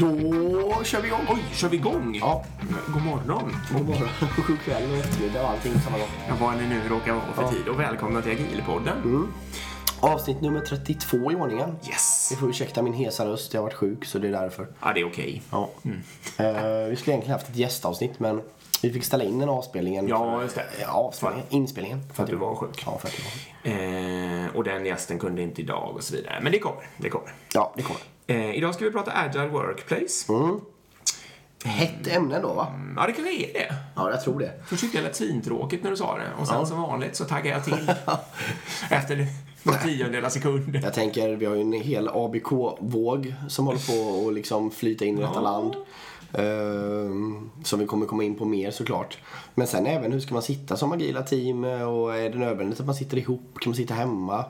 Då kör vi igång. Oj, kör vi igång? Ja. God morgon. God morgon, god kväll och eftermiddag och allting samma gång. Ja, vad det nu råkar vara för Ja. tid. Och välkomna till Agilpodden. Avsnitt nummer 32 i ordningen. Yes. Ni får ursäkta min hesa röst, jag har varit sjuk så det är därför. Ja, det är okej. Ja. Eh, vi skulle egentligen haft ett gästavsnitt men vi fick ställa in den avspelningen. Ja, just det. Ja, avspelningen. Inspelningen. För att du var sjuk. Ja, för att jag var sjuk. Eh, och den gästen kunde inte idag och så vidare. Men det kommer. Det kommer. Ja, det kommer. Eh, idag ska vi prata Agile Workplace. Mm. Hett ämne då va? Mm, Ja, det kanske är det. Ja, jag tror det. Först tyckte jag svintråkigt när du sa det. Och sen som vanligt så taggade jag till. Efter några tiondelar sekund. Jag tänker, vi har ju en hel ABK-våg som håller på att liksom flyta in i detta Ja. land. Ehm, som vi kommer komma in på mer såklart. Men sen även hur ska man sitta som agila team eh, och är det nödvändigt att man sitter ihop? Kan man sitta hemma?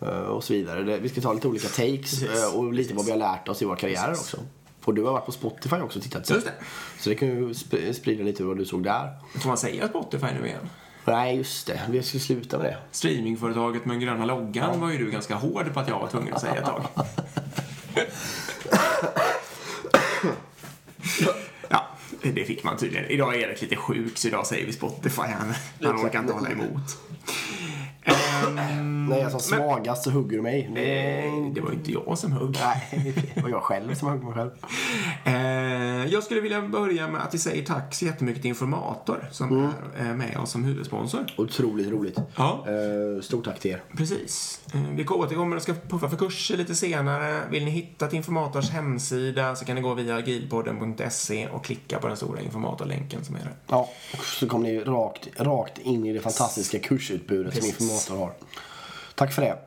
Eh, och så vidare. Vi ska ta lite olika takes Mm. Precis. eh, och lite vad vi har lärt oss i våra karriärer också. Och du har varit på Spotify också och tittat. Just det. Så det kan ju sp- sprida lite vad du såg där. Får man säga Spotify nu igen? Nej, just det. Vi ska sluta med det. Streamingföretaget med den gröna loggan var ju du ganska hård på att jag var tvungen att säga ett tag. Ja, det fick man tydligen. Idag är Erik lite sjuk så idag säger vi Spotify. Han, han orkar inte hålla emot. Jag är som svagast så hugger du mig. Det det var ju inte jag som högg. Nej, det var jag själv som högg mig själv. Eh, jag skulle vilja börja med att vi säger tack så jättemycket till Informator som är eh, med oss som huvudsponsor. Otroligt roligt. Ja. Eh, stort tack till er. Precis. Eh, Vi återkommer och ska puffa för kurser lite senare. Vill ni hitta till Informators hemsida så kan ni gå via agilpodden.se och klicka på den stora informatorlänken som är där. Ja, så kommer ni rakt, rakt in i det fantastiska kursutbudet Precis. som Informator har. Tack för det.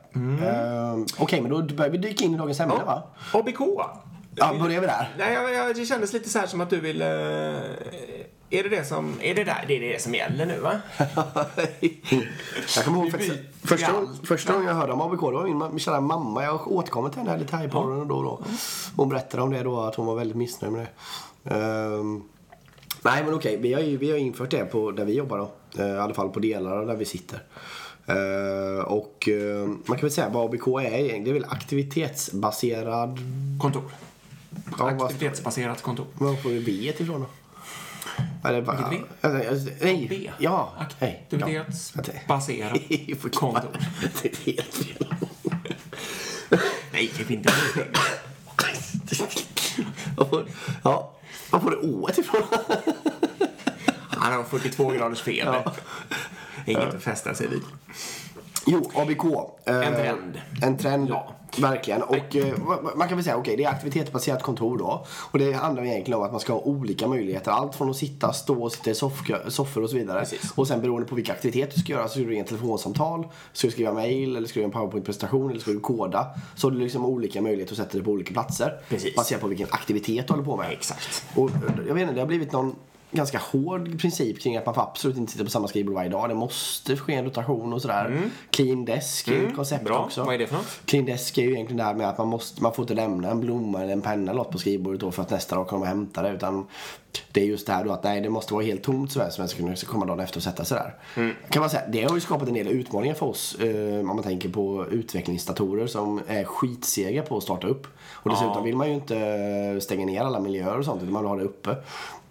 Eh, Okej, men då börjar vi dyka in i dagens ämne va? ABK. Ja, börjar vi där? Nej, jag, jag, det kändes lite så här som att du vill... Eh, är det det som... Är det där, det är det som gäller nu, va? jag kommer ihåg faktiskt, första, första gången jag hörde om ABK, det var min, min kära mamma. Jag återkommer till henne här lite här i podden då och då. Hon berättade om det då, att hon var väldigt missnöjd med det. Ehm, nej men okej, vi har ju vi har infört det på där vi jobbar då. Eh, I alla fall på delar där vi sitter. Eh, och eh, man kan väl säga vad ABK är egentligen. Det är väl aktivitetsbaserad... Kontor. Ja, Aktivitetsbaserat kontor. vad får vi B ifrån då? Eller, bara- Vilket Alltså, alltså, Nej, B. ja. ja. Aktivitetsbaserat får kontor. Det är helt fel. Nej, det är inte Ja, var får du O ifrån? Han har 42 graders feber. Inget att fästa sig vid. Jo, ABK. eh, En trend. En trend, Ja. verkligen. Och eh, man kan väl säga, okej, det är aktivitetsbaserat kontor då. Och det handlar egentligen om att man ska ha olika möjligheter. Allt från att sitta, stå, sitta i soffor och så vidare. Precis. Och sen beroende på vilka aktiviteter du ska göra, så ska du ringa telefonsamtal, ska du skriva mail, eller ska du göra en powerpoint-presentation, eller ska du koda. Så har du liksom olika möjligheter att sätta dig på olika platser. Precis. Baserat på vilken aktivitet du håller på med. Exakt. Och eh, jag vet inte, det har blivit någon ganska hård princip kring att man får absolut inte sitta på samma skrivbord varje dag. Det måste ske en rotation och sådär. Clean desk är ju ett koncept Bra. också. Vad är det för något? Clean desk är ju egentligen det här med att man, måste, man får inte lämna en blomma eller en penna eller något på skrivbordet då för att nästa dag kommer och hämta det. Utan det är just det här då att nej, det måste vara helt tomt så man ska kunna komma dagen efter och sätta sig där. Kan man säga, det har ju skapat en del utmaningar för oss eh, om man tänker på utvecklingsdatorer som är skitsega på att starta upp. Och dessutom Ja. vill man ju inte stänga ner alla miljöer och sånt utan man vill ha det uppe.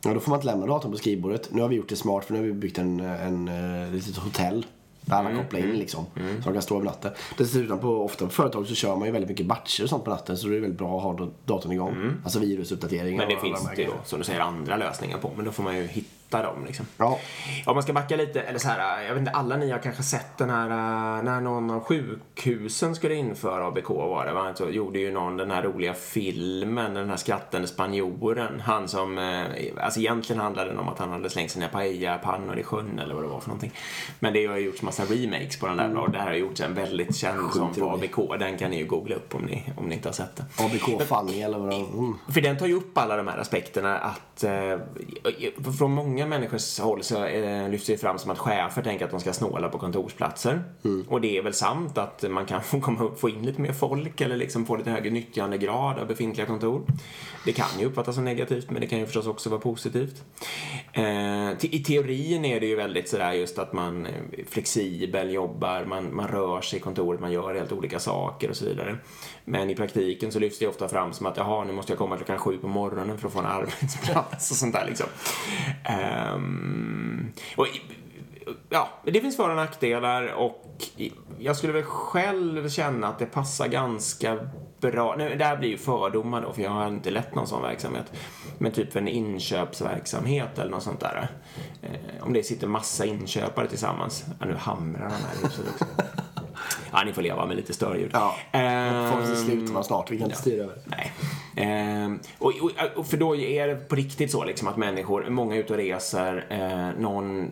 Ja, då får man inte lämna datorn på skrivbordet. Nu har vi gjort det smart för nu har vi byggt en, en, en litet hotell. Där alla kopplar in liksom. Så de kan stå över natten. Dessutom på ofta på företag så kör man ju väldigt mycket batcher och sånt på natten. Så det är väldigt bra att ha datorn igång. Alltså virusuppdateringar Men det finns det ju, grejerna. som du säger, andra lösningar på. Men då får man ju hitta dem liksom. Ja. Om man ska backa lite, eller så här, jag vet inte, alla ni har kanske sett den här, äh, när någon av sjukhusen skulle införa ABK var det va? Så gjorde ju någon den här roliga filmen, den här skrattande spanjoren. Han som, eh, alltså egentligen handlade den om att han hade slängt sina paella-pannor i sjön eller vad det var för någonting. Men det har ju gjorts massa remakes på den där och det här har gjorts en väldigt känd som på. ABK. Den kan ni ju googla upp om ni, om ni inte har sett den. ABK Funny eller vad det mm. För den tar ju upp alla de här aspekterna att eh, från många människors håll så eh, lyfts det fram som att chefer tänker att de ska snåla på kontorsplatser. Och det är väl sant att man kan få, komma upp, få in lite mer folk eller liksom få lite högre nyttjandegrad av befintliga kontor. Det kan ju uppfattas som negativt men det kan ju förstås också vara positivt. Eh, I teorin är det ju väldigt sådär just att man är flexibel, jobbar, man, man rör sig i kontoret, man gör helt olika saker och så vidare. Men i praktiken så lyfts det ofta fram som att jaha, nu måste jag komma klockan sju på morgonen för att få en arbetsplats och sånt där liksom. Um, och ja, det finns för och nackdelar och jag skulle väl själv känna att det passar ganska bra. Nu, det här blir ju fördomar då, för jag har inte lett någon sån verksamhet. Men typ för en inköpsverksamhet eller något sånt där. Eh, om det sitter massa inköpare tillsammans. Ja, nu hamrar han här i huset också. Ja, ni får leva med lite störljud. Ja, Ehm, Förhoppningsvis slutar man snart. Vi kan inte styra över. Nej. Ehm, och, och, för då är det på riktigt så liksom att människor, många är ute och reser, eh, någon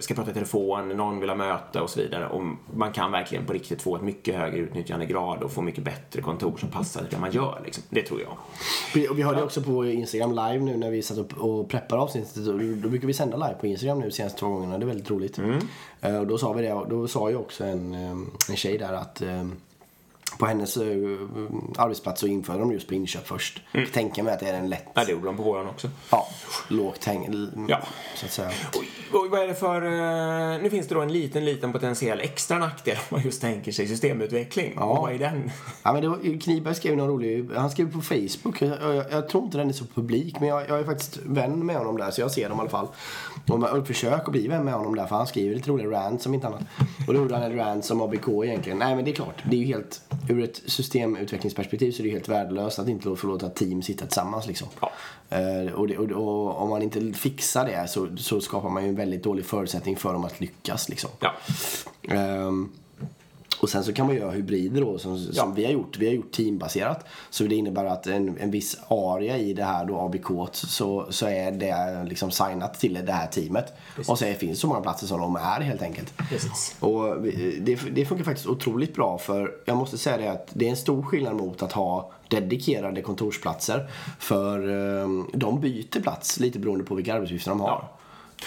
ska prata i telefon, någon vill ha möte och så vidare. Och man kan verkligen på riktigt få ett mycket högre utnyttjandegrad och få mycket bättre kontor som passar det man gör. Liksom. Det tror jag. Och vi hörde också på Instagram live nu när vi satt upp och preppade avsnittet. Då, då brukar vi sända live på Instagram nu de senaste två gångerna. Det är väldigt roligt. Eh, Eh, och då sa vi det. Då sa ju också en, eh, en tjej där att eh, på hennes eh, arbetsplats så införde de just på inköp först. Jag tänker mig att det är en lätt, Ja, det gjorde de på våran också. ja, lågt häng, Ja. så att säga. Och, och vad är det för... eh, nu finns det då en liten, liten potentiell extra nackdel om man just tänker sig systemutveckling. Ja. Och vad är den? Ja, men det var, Kniberg skrev någon rolig, han skrev på Facebook, jag, jag, jag tror inte den är så publik men jag, jag är faktiskt vän med honom där så jag ser dem i alla fall. Och man försöker att bli vän med honom där för han skriver lite roliga rants som inte annat. Och då gjorde han en rant som ABK egentligen. Nej men det är klart, det är ju helt, ur ett systemutvecklingsperspektiv så är det helt värdelöst att inte få låta team sitta tillsammans liksom. Ja. Eh, och, det, och, och om man inte fixar det så, så skapar man ju en väldigt dålig förutsättning för dem att lyckas liksom. Ja. Ehm, och sen så kan man göra hybrider då som, som Ja. vi har gjort. Vi har gjort teambaserat. Så det innebär att en, en viss area i det här då ABK så, så är det liksom signat till det här teamet. Och så finns så många platser som de är helt enkelt. Precis. Och det, det funkar faktiskt otroligt bra för jag måste säga det att det är en stor skillnad mot att ha dedikerade kontorsplatser. För eh, de byter plats lite beroende på vilka arbetsuppgifter de har.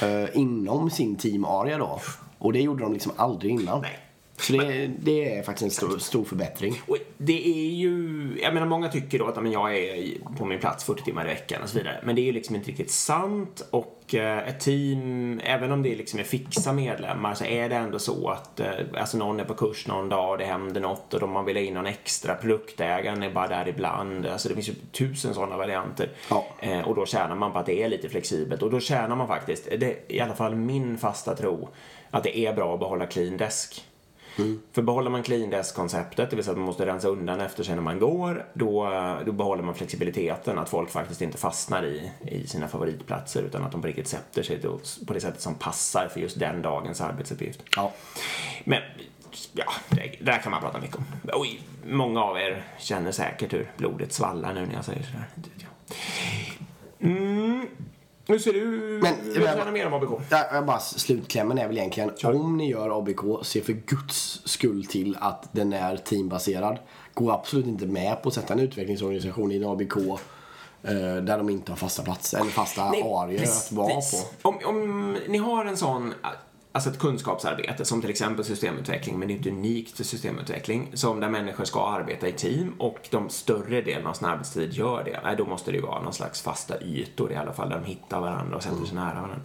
Eh, inom sin team-area då. Och det gjorde de liksom aldrig innan. Nej. Så det, det är faktiskt en stor, stor förbättring. Och det är ju, jag menar många tycker då att men jag är på min plats 40 timmar i veckan och så vidare. Men det är ju liksom inte riktigt sant och eh, ett team, även om det liksom är fixa medlemmar så är det ändå så att eh, alltså någon är på kurs någon dag och det händer något och man vill ha in någon extra, produktägaren är bara där ibland. Alltså det finns ju tusen sådana varianter. Ja. Eh, och då tjänar man på att det är lite flexibelt och då tjänar man faktiskt, det är i alla fall min fasta tro, att det är bra att behålla clean desk. För behåller man clean desk-konceptet, det vill säga att man måste rensa undan efter sig när man går, då, då behåller man flexibiliteten, att folk faktiskt inte fastnar i, i sina favoritplatser utan att de på riktigt sätter sig då, på det sättet som passar för just den dagens arbetsuppgift. Ja. Men, ja, det, där kan man prata mycket om. Oj, många av er känner säkert hur blodet svallar nu när jag säger sådär. Mm. Nu ser du... Men- du säga mer om ABK? Ja, jag bara, slutklämmen är väl egentligen om ni gör ABK, se för guds skull till att den är teambaserad. Gå absolut inte med på att sätta en utvecklingsorganisation i en ABK eh, där de inte har fasta platser eller fasta arier att vara på. Om, om ni har en sån, alltså ett kunskapsarbete som till exempel systemutveckling, men det är inte unikt för systemutveckling, som där människor ska arbeta i team och de större delen av sin arbetstid gör det, nej, då måste det ju vara någon slags fasta ytor i alla fall, där de hittar varandra och sätter sig nära varandra.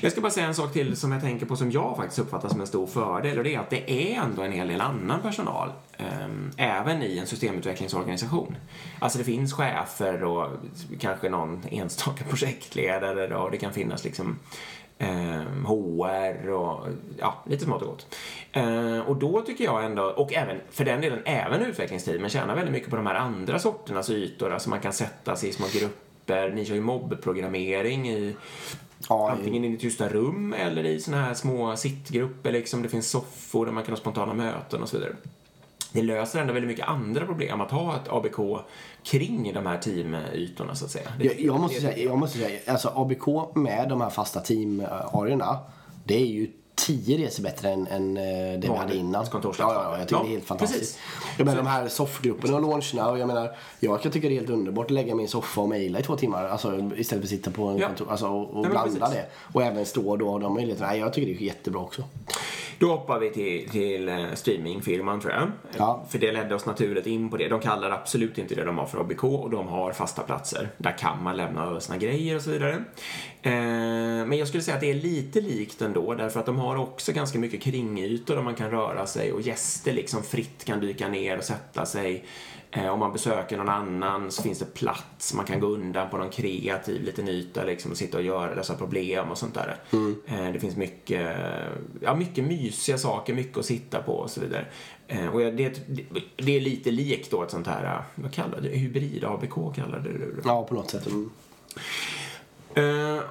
Jag ska bara säga en sak till som jag tänker på som jag faktiskt uppfattar som en stor fördel och det är att det är ändå en hel del annan personal, ehm, även i en systemutvecklingsorganisation. Alltså det finns chefer och kanske någon enstaka projektledare och det kan finnas liksom eh, HR och ja, lite smått och gott. Eh, och då tycker jag ändå, och även för den delen även utvecklingsteamen tjänar väldigt mycket på de här andra sorternas ytor, alltså man kan sätta sig i små grupper, ni kör ju mobbprogrammering i Ja, antingen i tysta rum eller i såna här små sittgrupper liksom, det finns soffor där man kan ha spontana möten och så vidare. Det löser ändå väldigt mycket andra problem att ha ett ABK kring de här teamytorna så att säga. Det- Jag, jag, måste säga, jag måste säga, alltså ABK med de här fasta teamarierna, det är ju tio resor bättre än, än eh, det vi hade innan. Ja, ja, jag tycker Ja, det är helt fantastiskt. precis. Jag menar de här soffgrupperna och launcherna och jag menar, jag kan tycka det är helt underbart att lägga min soffa och mejla i två timmar. Alltså istället för att sitta på en Ja. kontor, alltså, och, och Nej, blanda precis. det. Och även stå då och de möjligheterna. Nej, jag tycker det är jättebra också. Då hoppar vi till, till eh, streamingfirman tror jag. Ja. För det ledde oss naturligt in på det. De kallar absolut inte det de har för ABK och de har fasta platser. Där kan man lämna över sina grejer och så vidare. Eh, men jag skulle säga att det är lite likt ändå därför att de har också ganska mycket kringytor där man kan röra sig och gäster liksom fritt kan dyka ner och sätta sig. Eh, om man besöker någon annan så finns det plats, man kan gå undan på någon kreativ liten yta liksom och sitta och göra dessa problem och sånt där. Mm. Eh, det finns mycket, ja, mycket mysiga saker, mycket att sitta på och så vidare. Eh, och det, det är lite likt då ett sånt här, vad kallar du hybrid ABK kallade du det? Ja, på något sätt. Mm. Eh,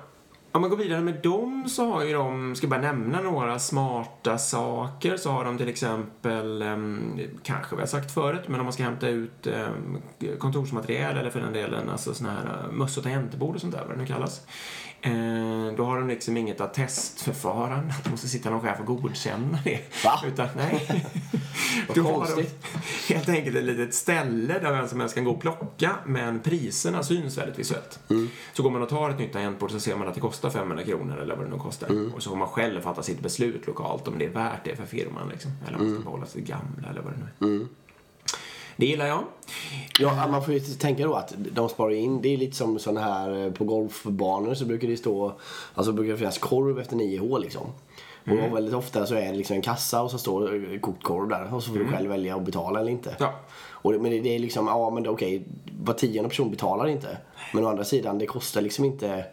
om man går vidare med dem så har ju de, ska bara nämna några smarta saker, så har de till exempel, ehm, kanske vi har sagt förut, men om man ska hämta ut ehm, kontorsmaterial eller för den delen alltså såna här uh, möss och tangentbord och sånt där, vad det nu kallas. Eh, då har de liksom inget attestförfarande, att måste sitta någon chef och godkänna det. Va? Utan, nej. Då har de helt enkelt ett litet ställe där vem som helst kan gå och plocka, men priserna syns väldigt visuellt. Mm. Så går man och tar ett nytt tangentbord så ser man att det kostar 500 kronor eller vad det nu kostar. Mm. Och så får man själv fatta sitt beslut lokalt om det är värt det för firman liksom. Eller om man Mm. ska behålla sitt gamla eller vad det nu är. Det gillar jag. Ja, man får ju tänka då att de sparar in. Det är lite som sådana här eh, på golfbanor så brukar det stå, alltså brukar det finnas korv efter nio hål liksom. Och väldigt ofta så är det liksom en kassa och så står det kokt korv där och så får du själv välja att betala eller inte. Ja. Och men det, det är liksom, ja men det- okej, var tionde person betalar inte. Men å andra sidan, det kostar liksom inte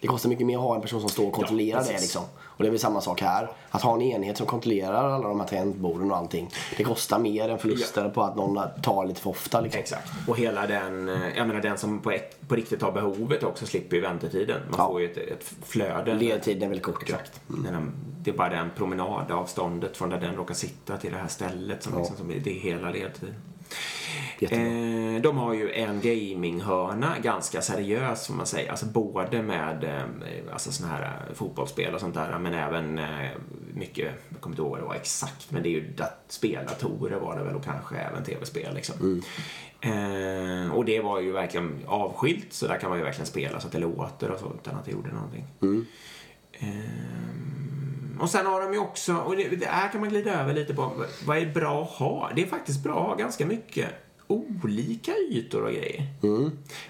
det kostar mycket mer att ha en person som står och kontrollerar Ja, det liksom. Och det är väl samma sak här. Att ha en enhet som kontrollerar alla de här tangentborden och allting. Det kostar mer än förluster på att någon tar lite för ofta liksom. Exakt. Och hela den, eh, jag menar den som på, ett, på riktigt har behovet också slipper ju väntetiden. Man Ja. får ju ett, ett flöde. Ledtiden är väldigt kort. ja. Exakt. Den- Det är bara den promenadavståndet från där den råkar sitta till det här stället som, liksom, som det är hela ledtid. Eh, de har ju en gaminghörna, ganska seriös får man säga. Alltså både med eh, alltså såna här eh, fotbollsspel och sånt där, men även eh, mycket, jag kommer inte ihåg vad det var exakt, men det är ju dat- speldatorer var det väl och kanske även tv-spel liksom. Eh, och det var ju verkligen avskilt, så där kan man ju verkligen spela så att det låter och så utan att det gjorde någonting. Ehm, och sen har de ju också, och det, det här kan man glida över lite på, vad är bra att ha? Det är faktiskt bra att ha ganska mycket olika ytor och grejer.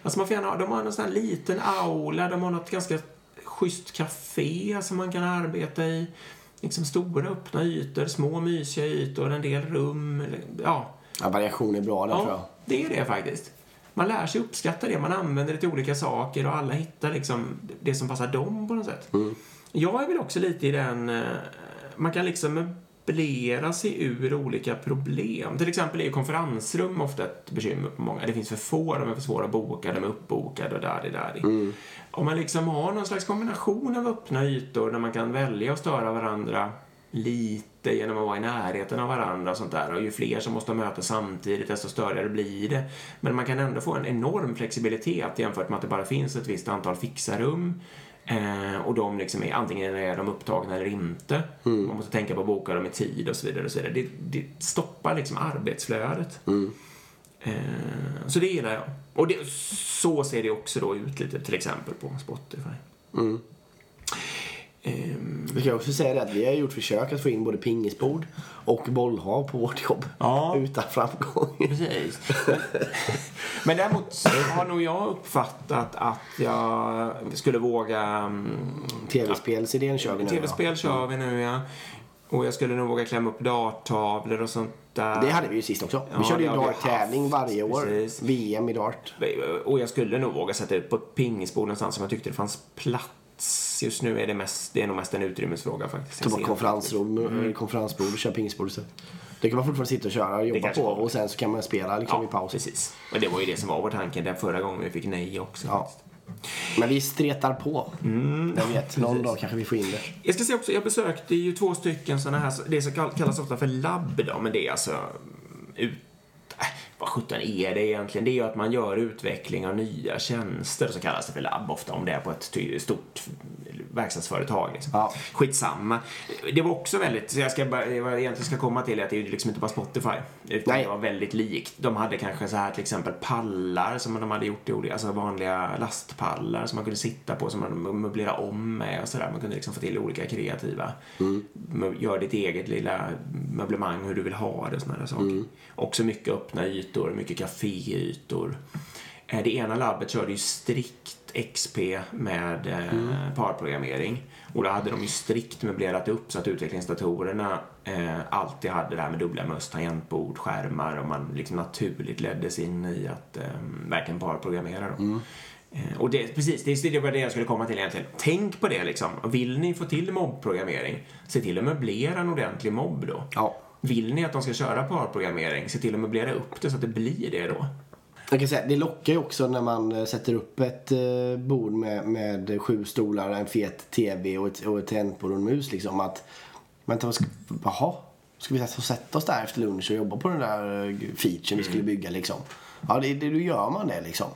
Alltså man får gärna ha, de har en sån här liten aula, de har något ganska schysst café som man kan arbeta i. Liksom stora öppna ytor, små mysiga ytor, en del rum. Ja, Ja, variation är bra där tror jag. Ja, det är det faktiskt. Man lär sig uppskatta det, man använder det till olika saker och alla hittar liksom det som passar dem på något sätt. Jag är väl också lite i den, eh, man kan liksom möblera sig ur olika problem. Till exempel är konferensrum ofta ett bekymmer på många. Det finns för få, de är för svåra att boka, de är uppbokade och där, där. Om man liksom har någon slags kombination av öppna ytor där man kan välja att störa varandra lite genom att vara i närheten av varandra och sånt där. Och ju fler som måste ha möte samtidigt, desto större blir det. Men man kan ändå få en enorm flexibilitet jämfört med att det bara finns ett visst antal fixarum. Eh, och de liksom är, antingen är de upptagna eller inte. Man måste tänka på att boka dem i tid och så vidare. Och så vidare. Det, det stoppar liksom arbetsflödet. Eh, så det gillar jag. Och det, så ser det också då ut lite till exempel på Spotify. Ehm, Vi kan också säga det att vi har gjort försök att få in både pingisbord och bollhav på vårt jobb. Ja. Utan framgång. Precis. Men däremot har nog jag uppfattat att jag skulle våga... mm, Tv-spelsidén kör vi nu. Tv-spel kör vi nu, ja. Och jag skulle nog våga klämma upp darttavlor och sånt där. Ja. Det hade vi ju sist också. Ja, vi körde ju dart-tävling varje år. precis. VM i dart. Och jag skulle nog våga sätta det på ett pingisbord någonstans som jag tyckte det fanns plats. Just nu är det, mest, det är nog mest en utrymmesfråga faktiskt. Ta Jag bort konferensrum, Mm. konferensbord och köra pingisbord istället. Det kan man fortfarande sitta och köra och jobba på och sen så kan man spela liksom i Ja, paus. precis. Men det var ju det som var vår tanke den förra gången vi fick nej också. Ja. Men vi stretar på. Mm. Jag vet, någon dag kanske vi får in det. Jag ska säga också, jag besökte ju två stycken sådana här, det som kallas ofta för labb då, men det är alltså ut, vad sjutton är det egentligen? Det är ju att man gör utveckling av nya tjänster, så kallas det för labb ofta om det är på ett stort verkstadsföretag. Liksom. Ja. Skitsamma. Det var också väldigt, så jag ska bara, vad jag egentligen ska komma till är att det är liksom inte bara Spotify, utan Nej. det var väldigt likt. De hade kanske så här till exempel pallar som de hade gjort i olika, alltså vanliga lastpallar som man kunde sitta på, som man möblera om med och sådär. Man kunde liksom få till olika kreativa, mö- gör ditt eget lilla möblemang hur du vill ha det och sådana saker. Också mycket öppna ytor, mycket kaféytor. Eh, Det ena labbet körde ju strikt XP med eh, Mm. parprogrammering. Och då hade de ju strikt möblerat upp så att utvecklingsdatorerna eh, alltid hade det här med dubbla möss, tangentbord, skärmar och man liksom naturligt leddes in i att eh, verkligen parprogrammera dem. Mm. Eh, och det, precis, det, det var det jag skulle komma till egentligen. Tänk på det liksom. Vill ni få till mobbprogrammering, se till att möblera en ordentlig mobb då. Ja. Vill ni att de ska köra parprogrammering, se till att möblera upp det så att det blir det då. Jag kan säga, det lockar ju också när man eh, sätter upp ett eh, bord med, med sju stolar, en fet TV och ett, och ett tangentbord och en mus. Liksom, att, vänta, vad ska, jaha, ska vi sätta- oss där efter lunch och jobba på den där eh, featuren vi skulle bygga liksom? Ja, det, det, då gör man det liksom.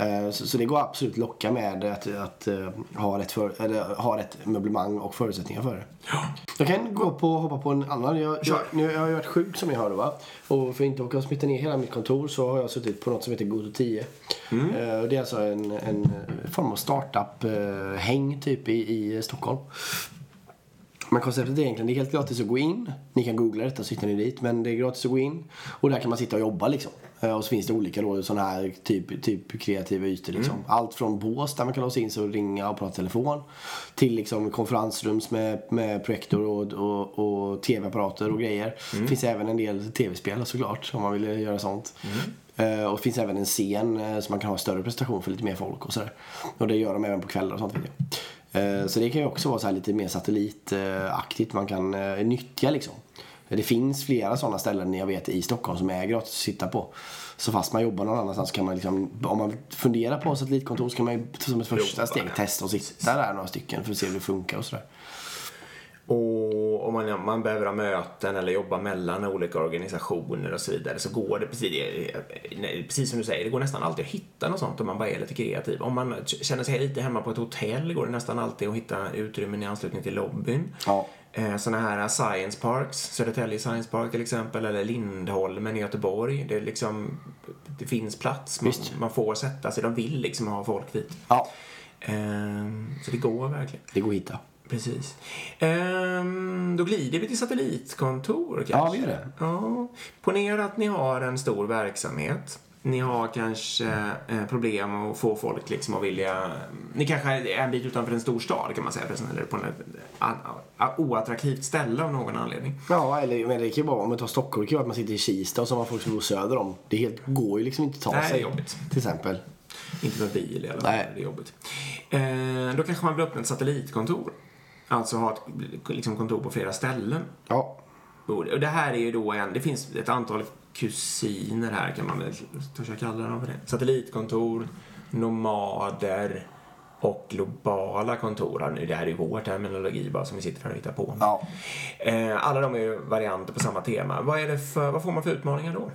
Eh, Så, så det går absolut att locka med att, att eh, ha, rätt för, eller, ha rätt möblemang och förutsättningar för det. Jag kan gå på, hoppa på en annan. Jag, jag, nu, jag har ju varit sjuk som ni hörde va. Och för att inte åka smitta ner hela mitt kontor så har jag suttit på något som heter Goto 10. Mm. Eh, det är alltså en, en form av startup-häng typ i, i Stockholm. Men konceptet är egentligen det är helt gratis att gå in. Ni kan googla detta så hittar ni dit. Men det är gratis att gå in. Och där kan man sitta och jobba liksom. Eh, Och så finns det olika då, sådana här typ, typ kreativa ytor liksom. Allt från bås där man kan låsa in sig och ringa och prata telefon. Till liksom konferensrums med, med projektor och, och, och tv-apparater och grejer. Det finns även en del tv-spel såklart om man vill göra sånt. Eh, Och det finns även en scen eh, så man kan ha större presentation för lite mer folk och sådär. Och det gör de även på kvällar och sånt vet jag. Eh, Så det kan ju också vara så lite mer satellitaktigt man kan eh, nyttja liksom. Det finns flera sådana ställen jag vet i Stockholm som är gratis att sitta på. Så fast man jobbar någon annanstans kan man liksom, om man funderar på satellitkontor så kan man ju som ett första steg testa och sitta där några stycken för att se hur det funkar och sådär. Och om man, man behöver ha möten eller jobba mellan olika organisationer och så vidare så går det precis, precis som du säger, det går nästan alltid att hitta något sånt om man bara är lite kreativ. Om man känner sig lite hemma på ett hotell går det nästan alltid att hitta utrymmen i anslutning till lobbyn. Ja. Eh, Sådana här science parks, Södertälje Science Park till exempel, eller Lindholmen i Göteborg. Det, är liksom, det finns plats, man, man får sätta sig, de vill liksom ha folk dit. Ja, Eh, Så det går verkligen. det går att hitta. Precis. Ehm, då glider vi till satellitkontor kanske. Ja, vi gör det. Ja. Ponera att ni har en stor verksamhet. Ni har kanske eh, problem att få folk liksom att vilja... Ni kanske är en bit utanför en stor stad kan man säga. Eller på ett oattraktivt ställe av någon anledning. Ja, eller men det kan ju vara om man tar Stockholm, det kan ju vara att man sitter i Kista och så har man folk som bor söder om. Det helt, går ju liksom inte att ta Nej, det är sig. jobbigt. Till exempel. Inte med bil i alla fall. Nej. Det är jobbigt. Eh, då kanske man vill öppna ett satellitkontor. Alltså ha ett liksom, kontor på flera ställen. Ja, Och det här är ju då en, det finns ett antal kusiner här kan man väl törs jag kalla dem för det. Satellitkontor, nomader och globala kontor. nu. Det här är ju vår terminologi bara som vi sitter här och hittar på. ja. Eh, Alla de är ju varianter på samma tema. Vad, är det för, vad får man för utmaningar då?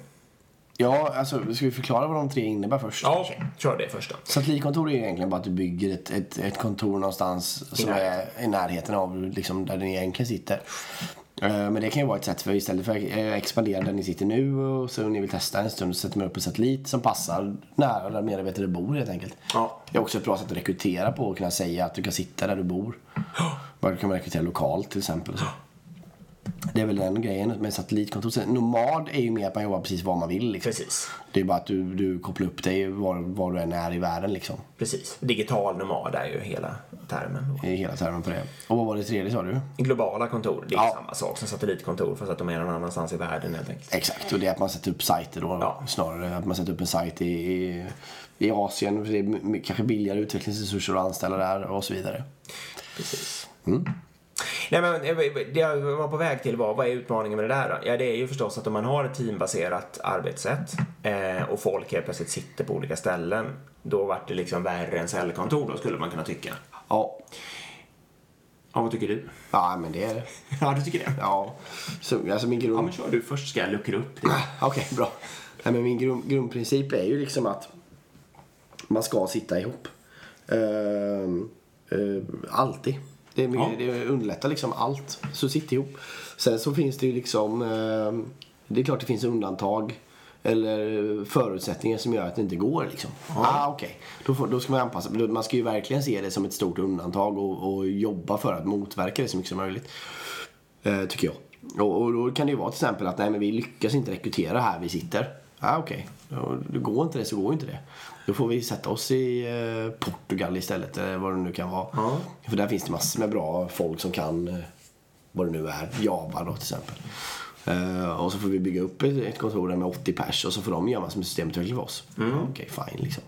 Ja, alltså ska vi förklara vad de tre innebär först? Ja, okej. Kör det först då. Satellitkontor är egentligen bara att du bygger ett, ett, ett kontor någonstans som är i närheten av liksom, där ni egentligen sitter. Eh, Men det kan ju vara ett sätt för istället för att eh, expandera där ni sitter nu och så ni vill testa en stund så sätter man upp en satellit som passar nära där medarbetare bor helt enkelt. Ja. Det är också ett bra sätt att rekrytera på och kunna säga att du kan sitta där du bor. Bara kan man rekrytera lokalt till exempel. Så. Det är väl den grejen med satellitkontor. Sen Nomad är ju mer att man jobbar precis var man vill. Liksom. Precis. Det är bara att du, du kopplar upp dig var, var du än är i världen liksom. Precis. Digital nomad är ju hela termen. Då. I hela termen på det. Och vad var det tredje sa du? Globala kontor, det är Ja. samma sak som satellitkontor fast att de är någon annanstans i världen helt enkelt. Exakt, och det är att man sätter upp sajter då. Ja. Snarare att man sätter upp en sajt i, i, i Asien. För det är kanske billigare utvecklingsresurser att anställa där och så vidare. Precis. Mm. Nej, men eh, det jag var på väg till var, vad är utmaningen med det där då? Ja, det är ju förstås att om man har ett teambaserat arbetssätt eh, och folk helt plötsligt sitter på olika ställen, då vart det liksom värre än cellkontor då, skulle man kunna tycka. Ja, Ja, vad tycker du? ja men det är det. Ja, du tycker det? Ja, så, alltså min grund... Ja, men kör du först, ska jag luckra upp det. Okej, bra. Nej, men min grund, grundprincip är ju liksom att man ska sitta ihop. Ehm, eh, alltid. Det, är, Ja. det underlättar liksom allt. Så sitt ihop. Sen så finns det ju liksom... ehm, det är klart det finns undantag. Eller förutsättningar som gör att det inte går liksom. Ah, okej. Då, får- då ska man anpassa. Man ska ju verkligen se det som ett stort undantag och, och jobba för att motverka det så mycket som möjligt. Eh, tycker jag. Och, och då kan det ju vara till exempel att nej men vi lyckas inte rekrytera här vi sitter. Ah, okej. Okay. Det går inte det så går inte det. Då får vi sätta oss i eh, Portugal istället, eller vad det nu kan vara. Ja. För där finns det massor med bra folk som kan eh, vad det nu är, Java då till exempel. Och så får vi bygga upp ett, ett kontor där med 80 pers och så får de göra massor med systemutveckling för oss. Mm. Okej, okay, fine liksom.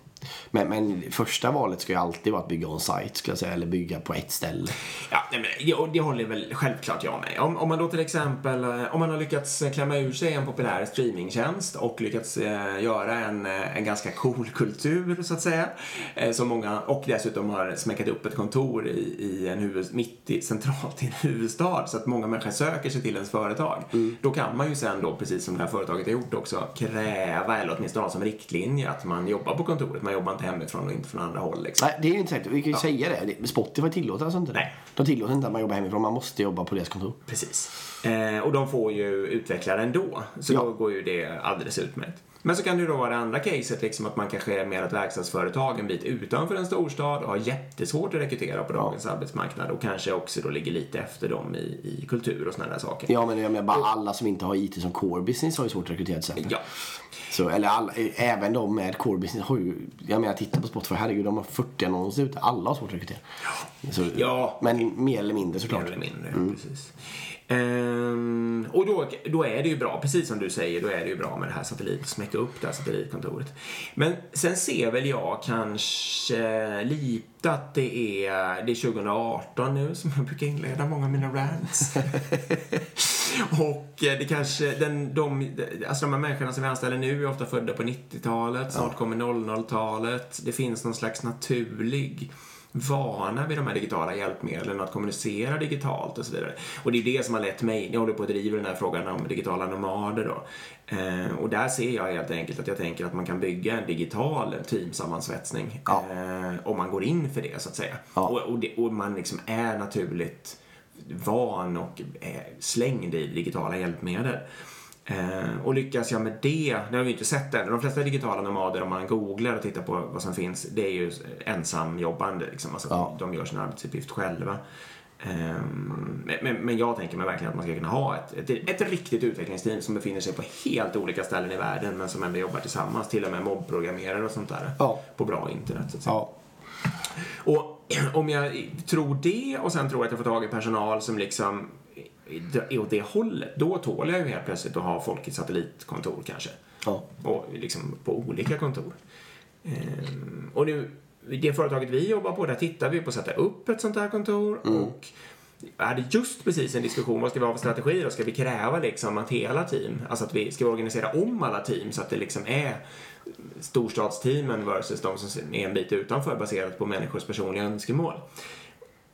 Men, men första valet ska ju alltid vara att bygga on-site, skulle jag säga, eller bygga på ett ställe. Ja, men det, det håller väl självklart jag med om, om man då till exempel, eh, om man har lyckats klämma ur sig en populär streamingtjänst och lyckats eh, göra en, eh, en ganska cool kultur, så att säga, eh, som många, och dessutom har smäckat upp ett kontor i, i en huvud, mitt i, centralt i en huvudstad, så att många människor söker sig till ens företag. Mm. Då kan man ju sen då, precis som det här företaget har gjort också, kräva, eller åtminstone ha som riktlinje, att man jobbar på kontoret man jobbar inte hemifrån och inte från andra håll. Liksom. Nej, det är ju inte säkert. Vi kan ju ja. säga det. Spotify tillåter alltså inte det. Nej. De tillåter inte att man jobbar hemifrån. Man måste jobba på deras kontor. Precis. Eh, och de får ju utvecklare ändå. Så ja. då går ju det alldeles utmärkt. Men så kan det ju då vara det andra caset, liksom att man kanske är mer ett verkstadsföretag en bit utanför en storstad och har jättesvårt att rekrytera på dagens ja. arbetsmarknad och kanske också då ligger lite efter dem i, i kultur och sådana där saker. Ja, men jag menar bara alla som inte har IT som core business har ju svårt att rekrytera till exempel. Ja. Så, eller alla, även de med core business har ju, jag menar titta på Spotify, herregud de har 40 annonser ute, alla har svårt att rekrytera. Så, ja. Men mer eller mindre såklart. Mer eller mindre, mm. precis. Um, och då, då är det ju bra, precis som du säger, då är det ju bra med det här satellit, smäcka upp det här satellitkontoret. Men sen ser väl jag kanske lite att det är, det är 2018 nu som jag brukar inleda många av mina rants. och det kanske, den, de, alltså de här människorna som vi anställer nu är ofta födda på 90-talet, snart kommer 00-talet. Det finns någon slags naturlig vana vid de här digitala hjälpmedlen, att kommunicera digitalt och så vidare. Och det är det som har lett mig, jag håller på att driva den här frågan om digitala nomader då. Eh, och där ser jag helt enkelt att jag tänker att man kan bygga en digital teamsammansvetsning ja. eh, om man går in för det så att säga. Ja. Och, och, det, och, man liksom är naturligt van och eh, slängd i digitala hjälpmedel. Eh, och lyckas jag med det, det har vi inte sett än. De flesta digitala nomader, om man googlar och tittar på vad som finns, det är ju ensamjobbande. Liksom. Alltså, ja. De gör sin arbetsuppgift själva. Eh, men, men, jag tänker mig verkligen att man ska kunna ha ett, ett, ett, riktigt utvecklingsteam som befinner sig på helt olika ställen i världen men som ändå jobbar tillsammans. Till och med mobbprogrammerare och sånt där. Ja. På bra internet. Så att säga. Ja. Och om jag tror det och sen tror att jag får tag i personal som liksom åt det hållet, då tål jag ju helt plötsligt att ha folk i satellitkontor kanske. Ja. Och liksom på olika kontor. Ehm, och nu, det företaget vi jobbar på, där tittar vi på att sätta upp ett sånt här kontor mm. och jag hade just precis en diskussion, vad ska vi ha för strategi då? Ska vi kräva liksom att hela team, alltså att vi ska organisera om alla team så att det liksom är storstadsteamen versus de som är en bit utanför baserat på människors personliga önskemål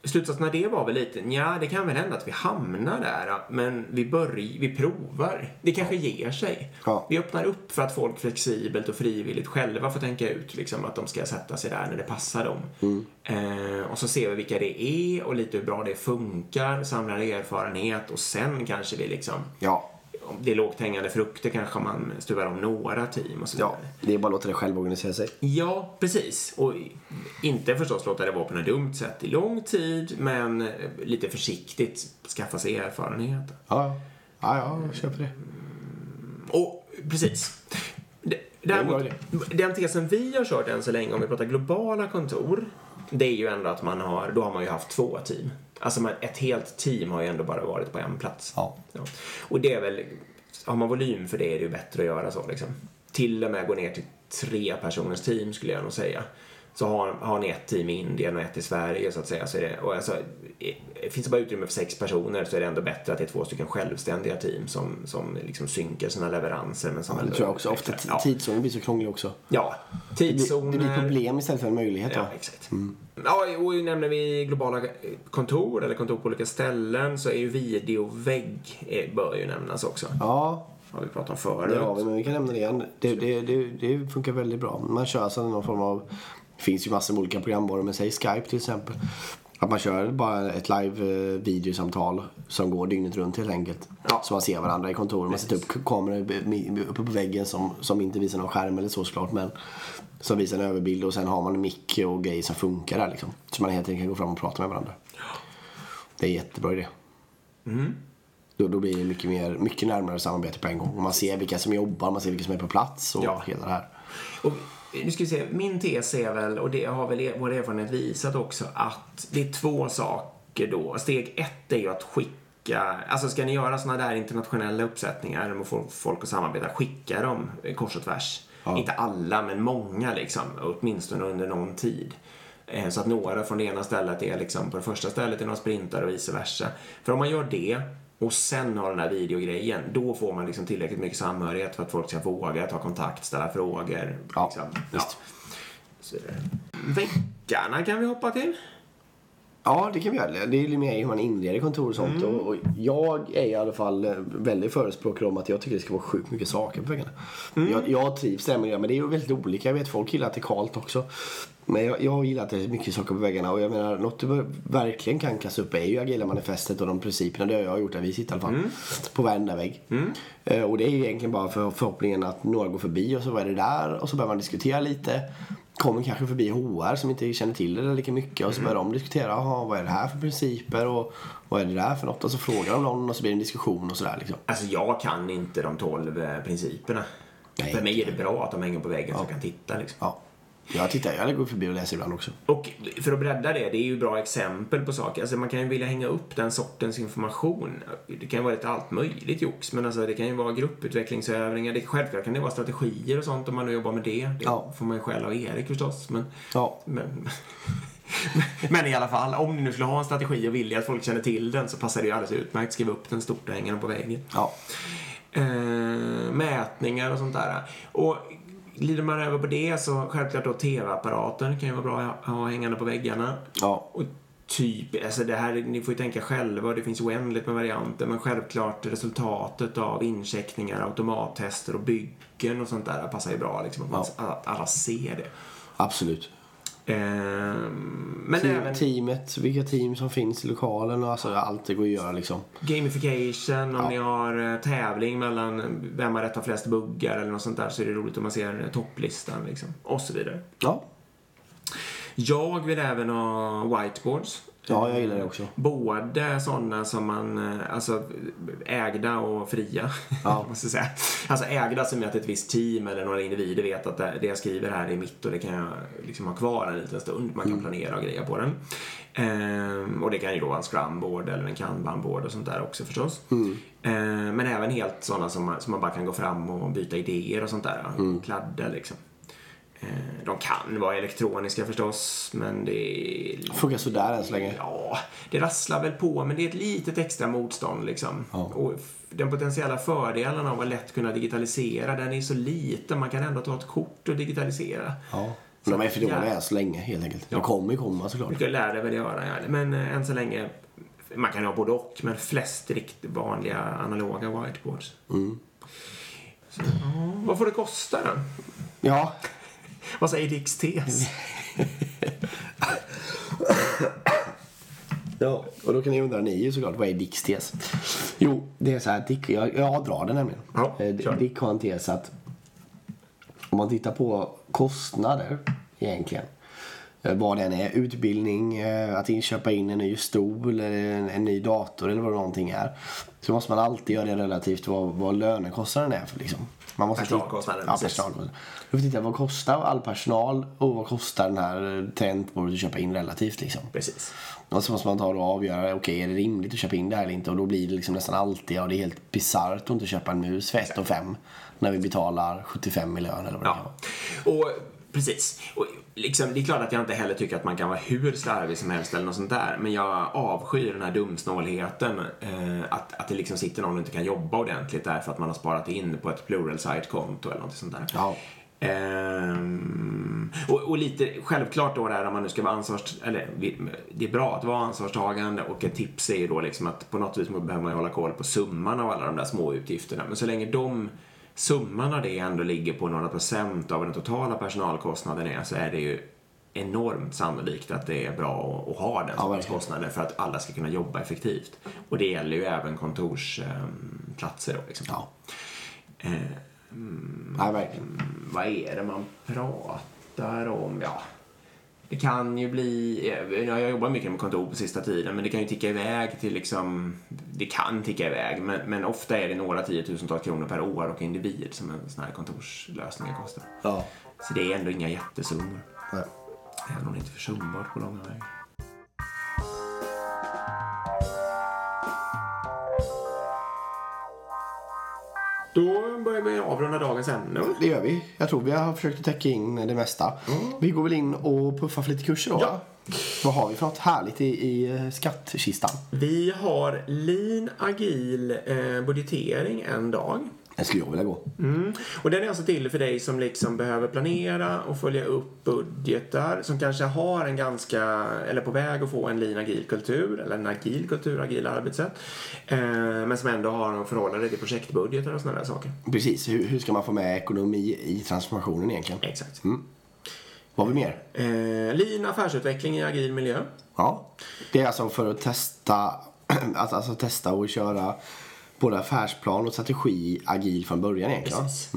slutsatsen av det var väl lite, ja det kan väl hända att vi hamnar där, men vi börjar, vi provar. Det kanske ger sig. Ja. Vi öppnar upp för att folk flexibelt och frivilligt själva får tänka ut liksom, att de ska sätta sig där när det passar dem. Mm. Eh, och så ser vi vilka det är och lite hur bra det funkar, samlar erfarenhet och sen kanske vi liksom ja det är lågt hängande frukter kanske man stuvar om några team och så Ja, det är bara att låta det själv organisera sig. Ja, precis. Och inte förstås låta det vara på något dumt sätt i lång tid, men lite försiktigt skaffa sig erfarenhet. Ja, ja, ja jag köper det. Och precis. Däremot, den tesen vi har kört än så länge, om vi pratar globala kontor, det är ju ändå att man har, då har man ju haft två team. Alltså man, ett helt team har ju ändå bara varit på en plats. Ja. ja. Och det är väl, har man volym för det är det ju bättre att göra så liksom. Till och med gå ner till tre personers team skulle jag nog säga så har, har ni ett team i Indien och ett i Sverige så att säga. Så det, och alltså, finns det bara utrymme för sex personer så är det ändå bättre att det är två stycken självständiga team som, som liksom synkar sina leveranser. Men som ja, det tror jag också. Ofta ja. tidszonen blir så krånglig också. Ja, tidszoner. Det blir, det blir problem istället för en möjlighet. Ja, exakt. Mm. Ja, och nämner vi globala kontor eller kontor på olika ställen så är ju videovägg eh, bör ju nämnas också. Ja, har vi pratat om förut. Ja, men vi kan nämna det igen. Det, det, det, det funkar väldigt bra. Man kör alltså någon form av det finns ju massor med olika programvaror, men säg Skype till exempel. Att man kör bara ett live-videosamtal som går dygnet runt helt enkelt. Ja. Så man ser varandra i kontoret. Man sätter upp kameror uppe på väggen som, som inte visar någon skärm eller så såklart. Men som visar en överbild och sen har man en mick och grejer som funkar där liksom. Så man helt enkelt kan gå fram och prata med varandra. Det är jättebra idé. Mm. Då, då blir det mycket, mer, mycket närmare samarbete på en gång. Man ser vilka som jobbar, man ser vilka som är på plats och Ja. hela det här. Och nu ska vi se, min tes är väl, och det har väl vår erfarenhet visat också, att det är två saker då. Steg ett är ju att skicka, alltså ska ni göra såna där internationella uppsättningar och få folk att samarbeta, skicka dem kors och tvärs. Ja. Inte alla, men många liksom, åtminstone under någon tid. Eh, Så att några från det ena stället är liksom på det första stället är några sprintar och vice versa. För om man gör det och sen har den här videogrejen, då får man liksom tillräckligt mycket samhörighet för att folk ska våga ta kontakt, ställa frågor. Ja, liksom. visst. Så, eh, Veckarna kan vi hoppa till. Ja, det kan vi göra. Det är ju mer hur man inreder kontor och sånt. Och, och jag är i alla fall eh, väldigt förespråkare om att jag tycker det ska vara sjukt mycket saker på väggarna. Jag, jag trivs där med det, men det är ju väldigt olika. Jag vet folk gillar att det är kallt också. Men jag, jag gillar att det är mycket saker på väggarna. Och jag menar, något du verkligen kan kasta upp är ju agila manifestet och de principerna. Det har jag gjort där vi sitter i alla fall. På varenda vägg. Eh, Och det är ju egentligen bara för förhoppningen att några går förbi och så vad är det där? Och så börjar man diskutera lite. Kommer kanske förbi HR som inte känner till det lika mycket och så börjar de diskutera, vad är det här för principer och vad är det där för något? Och så frågar de någon och så blir det en diskussion och sådär liksom. Alltså jag kan inte de tolv eh, principerna. Nej. För mig är det bra att de hänger på väggen så jag kan titta liksom. Ja. Jag tittar, jag går förbi och läser ibland också. Och för att bredda det, det är ju bra exempel på saker. Alltså man kan ju vilja hänga upp den sortens information. Det kan ju vara lite allt möjligt jox, men alltså det kan ju vara grupputvecklingsövningar. Det, självklart kan det vara strategier och sånt om man nu jobbar med det. Det Ja. får man ju skäll av Erik förstås. Men, Ja. men, men i alla fall, om ni nu skulle ha en strategi och vilja att folk känner till den så passar det ju alldeles utmärkt att skriva upp den stort och hänga den på väggen. Ja. Eh, mätningar och sånt där. Och glider man över på det så självklart då tv-apparater kan ju vara bra att ha hängande på väggarna. Ja. Och typ, alltså det här, ni får ju tänka själva det finns oändligt med varianter men självklart resultatet av incheckningar, automattester och byggen och sånt där passar ju bra liksom att, att alla ser det. Absolut. Ehm, men Team, även Teamet, vilka team som finns i lokalen och alltså allt det går att göra liksom. gamification, om Ja. ni har eh, tävling mellan vem har rättat flest buggar eller något sånt där så är det roligt om man ser eh, topplistan liksom. Och så vidare. Ja. Jag vill även ha whiteboards. Ja, jag gillar det också. Både sådana som man, eh, alltså ägda och fria, Ja. måste säga. Alltså ägda som är att ett visst team eller några individer vet att det jag skriver här är mitt och det kan jag liksom ha kvar en liten stund. Man kan planera och greja på den. Ehm, och det kan ju då vara en scrumboard eller en kanbanboard och sånt där också förstås. Ehm, men även helt sådana som man, som man bara kan gå fram och byta idéer och sånt där. Kladder liksom. Ehm, de kan vara elektroniska förstås, men det är Funkar sådär än så länge. Ja, det rasslar väl på, men det är ett litet extra motstånd liksom. Ja. Och den potentiella fördelen av att lätt kunna digitalisera, den är så liten. Man kan ändå ta ett kort och digitalisera. Ja. Men de är för dåliga än så länge helt enkelt. Ja. De kommer ju komma såklart. Mycket lär det väl göra, ja. Men eh, än så länge, man kan ha både och, men flest riktigt vanliga analoga whiteboards. Mm. Så, vad får det kosta då? Ja. Vad säger Dicks tes? Ja, och då kan ni undra ni ju såklart, vad är Dicks tes? Jo, det är så här Dick, jag, jag drar det nämligen. Ja, Eh, kör. Dick har en tes att om man tittar på kostnader egentligen. Eh, Vad den är, utbildning, eh, att inköpa in en ny stol eller en, ny dator eller vad det någonting är. Så måste man alltid göra det relativt vad, vad lönekostnaden är. För liksom. man måste Personalkostnaden, Ja, personalkostnaden. Du får titta vad kostar all personal och vad kostar den här eh, tangentbordet att köpa in relativt. Liksom. Precis. Och så måste man ta och avgöra, okej är det rimligt att köpa in det här eller inte? Och då blir det liksom nästan alltid, ja det är helt bisarrt att inte köpa en mus för 1 och 5 när vi betalar 75 i lön eller vad det kan Ja, vara. och precis. Och liksom, det är klart att jag inte heller tycker att man kan vara hur slarvig som helst eller något sånt där. Men jag avskyr den här dumsnålheten. Eh, att, att det liksom sitter någon och inte kan jobba ordentligt därför att man har sparat in på ett plural site-konto eller något sånt där. Ja. Ehm, och, och lite självklart då där om man nu ska vara ansvars... Eller det är bra att vara ansvarstagande och ett tips är ju då liksom att på något vis behöver man ju hålla koll på summan av alla de där små utgifterna. Men så länge de summan av det ändå ligger på några procent av den totala personalkostnaden är så är det ju enormt sannolikt att det är bra att, ha den sortens verkligen. kostnader för att alla ska kunna jobba effektivt. Och det gäller ju även kontorsplatser då liksom. Ja. Ehm, Nej, verkligen. vad är det man pratar om? Ja, det kan ju bli, eh, ja, jag jobbar mycket med kontor på sista tiden, men det kan ju ticka iväg till liksom, det kan ticka iväg, men, men ofta är det några tiotusentals kronor per år och individ som en sån här kontorslösning kostar. Ja. Så det är ändå inga jättesummor. Nej. Även om det inte är försumbart på långa vägar. Då börjar vi avrunda dagens ämne. Det gör vi. Jag tror vi har försökt täcka in det mesta. Vi går väl in och puffar för lite kurser då. Ja. va? Vad har vi för något härligt i, i eh, skattkistan? Vi har lean agil eh, budgetering en dag. Den skulle jag vilja gå. Mm. Och den är alltså till för dig som liksom behöver planera och följa upp budgetar som kanske har en ganska, eller på väg att få en lean agil kultur eller en agil kultur, agila arbetssätt. Eh, men som ändå har en förhållande till projektbudgetar och sådana där saker. Precis. Hur, hur ska man få med ekonomi i transformationen egentligen? Exakt. Vad har vi mer? Eh, lean affärsutveckling i agil miljö. Ja. Det är alltså för att testa, att, alltså testa och köra både affärsplan och strategi agil från början egentligen. Precis.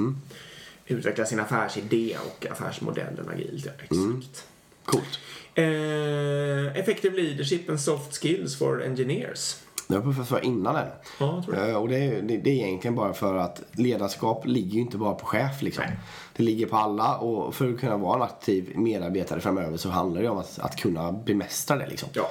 Utveckla sin affärsidé och affärsmodellen agilt. Exakt. Coolt. Eh, effective leadership and soft skills for engineers. Det jag puffat för innan den. Ja. Eh, Och det är, det, det är egentligen bara för att ledarskap ligger ju inte bara på chef liksom. Nej. Det ligger på alla och för att kunna vara en aktiv medarbetare framöver så handlar det om att, att kunna bemästra det liksom. Ja.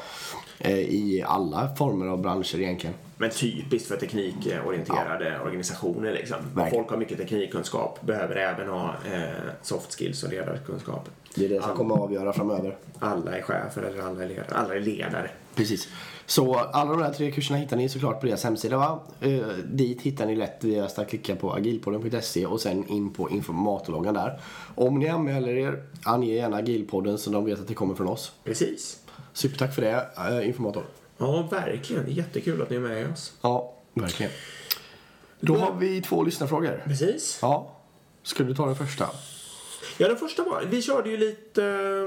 Eh, I alla former av branscher egentligen. Men typiskt för teknikorienterade organisationer. Liksom. Verkligen. Folk har mycket teknikkunskap, behöver även ha eh, soft skills och ledarkunskap. Det är det som All- kommer att avgöra framöver. Alla är chefer eller alla är ledare. Alla är ledare. Precis. Så alla de här tre kurserna hittar ni såklart på deras hemsida va? Eh, dit hittar ni lätt via att klicka på agilpodden.se och sen in på informatorloggan där. Om ni anmäler er, ange gärna agilpodden så de vet att det kommer från oss. Precis. Supertack för det, eh, informator. Ja, verkligen. Jättekul att ni är med oss. Ja, verkligen. Då har vi två lyssnarfrågor. Precis. Ja. Ska du ta den första? Ja, den första var, vi körde ju lite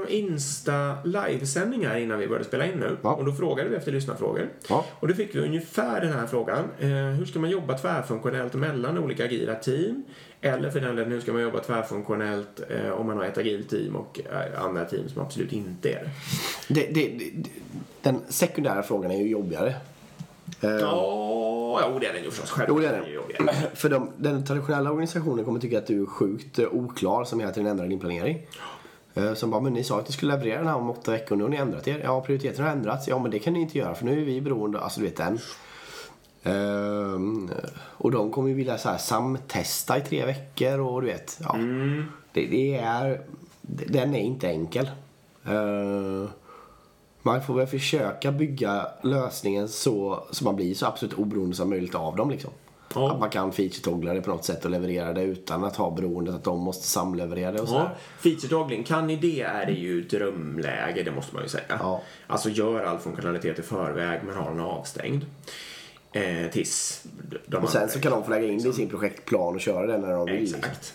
eh, Insta livesändningar innan vi började spela in nu. Ja. Och då frågade vi efter lyssnarfrågor. Ja. Och då fick vi ungefär den här frågan. Eh, hur ska man jobba tvärfunktionellt mellan olika agila team? Eller för den delen, hur ska man jobba tvärfunktionellt eh, om man har ett agilt team och eh, andra team som absolut inte är det? Det, det, det, den sekundära frågan är ju jobbigare. Eh, Ja, jo, det är den ju förstås. Jo, det är Självklart den. ju jobbigare. För de, den traditionella organisationen kommer tycka att du är sjukt eh, oklar som hela tiden ändrar din planering. Eh, Som bara, men ni sa att ni skulle leverera den här om åtta veckor, nu har ni ändrat er. Ja, prioriteten har ändrats. Ja, men det kan ni inte göra för nu är vi beroende, alltså du vet den. Ehm, och de kommer ju vilja så här samtesta i tre veckor och du vet, ja. Det, det är, den är inte enkel. Ehm, man får väl försöka bygga lösningen så, så man blir så absolut oberoende som möjligt av dem. Liksom. Ja. Att man kan feature-toggla det på något sätt och leverera det utan att ha beroendet att de måste samleverera det och Ja, sådär. feature-toggling, kan ni det är det ju drömläge, det måste man ju säga. Ja. Alltså gör all funktionalitet i förväg men har den avstängd. Eh, tills de Och sen så kan de få lägga in det i sin projektplan och köra det när de vill. Liksom. Exakt.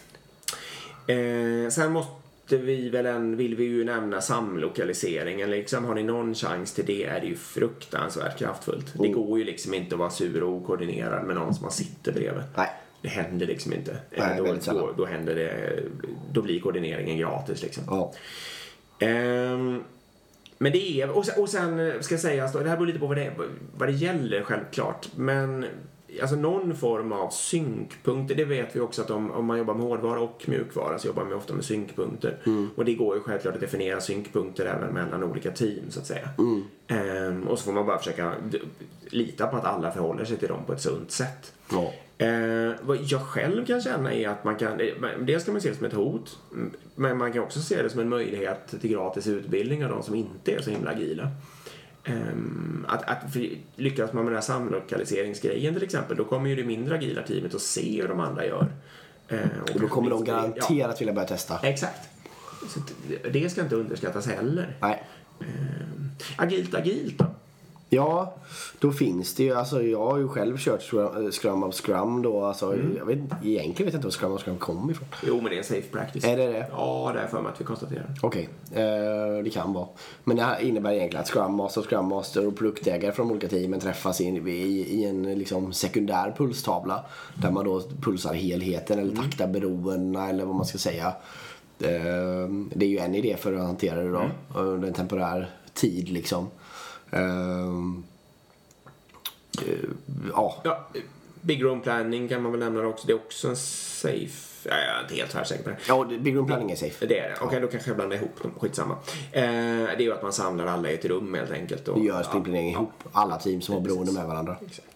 Eh, sen måste vi väl en, vill vi ju nämna samlokaliseringen. Liksom, har ni någon chans till det är det ju fruktansvärt kraftfullt. Det Oh. går ju liksom inte att vara sur och okoordinerad med någon som man sitter bredvid. Nej. Det händer liksom inte. Eh, Nej, då, då, då händer det, då blir koordineringen gratis liksom. Ja. Ehm, men det är, och sen, och sen eh, ska sägas då, det här beror lite på vad det, vad det gäller självklart, men alltså någon form av synkpunkter, det vet vi också att om, om man jobbar med hårdvara och mjukvara så jobbar man ofta med synkpunkter. Och det går ju självklart att definiera synkpunkter även mellan olika team så att säga. Ehm, och så får man bara försöka lita på att alla förhåller sig till dem på ett sunt sätt. Ja. Eh, vad jag själv kan känna är att man kan, eh, dels kan man se det som ett hot, mm, men man kan också se det som en möjlighet till gratis utbildning av de som inte är så himla agila. Ehm, att, att lyckas man med den här samlokaliseringsgrejen till exempel, då kommer ju det mindre agila teamet att se hur de andra gör. Eh, Och då kommer de garanterat vilja börja testa. Ja, exakt. Så det ska inte underskattas heller. Nej. Ehm, agilt, agilt då? Ja, då finns det ju, alltså jag har ju själv kört Scrum, Scrum of Scrum då, alltså Mm. jag vet egentligen vet jag inte var Scrum of Scrum kom ifrån. Jo, men det är en safe practice. Är det det? Ja, det är för mig att vi konstaterar. Okej, eh, det kan vara. Men det här innebär egentligen att Scrum Master, Scrum Master och produktägare från olika teamen träffas i, i, i en liksom sekundär pulstavla. Där man då pulsar helheten eller taktar beroendena eller vad man ska säga. Eh, det är ju en idé för att hantera det då. Mm. Under en temporär tid liksom. Eh, eh, ja, Ja, Big Room Planning kan man väl nämna också. Det är också en safe... Ja, jag är inte helt tvärsäker på det. ja Big Room Planning är safe. Det är det. Okej, då kanske jag blandar ihop dem. Skitsamma. Eh, det är ju att man samlar alla i ett rum helt enkelt. Och, Du gör sprintplanering ihop. Alla team som har beroende med varandra. Exakt.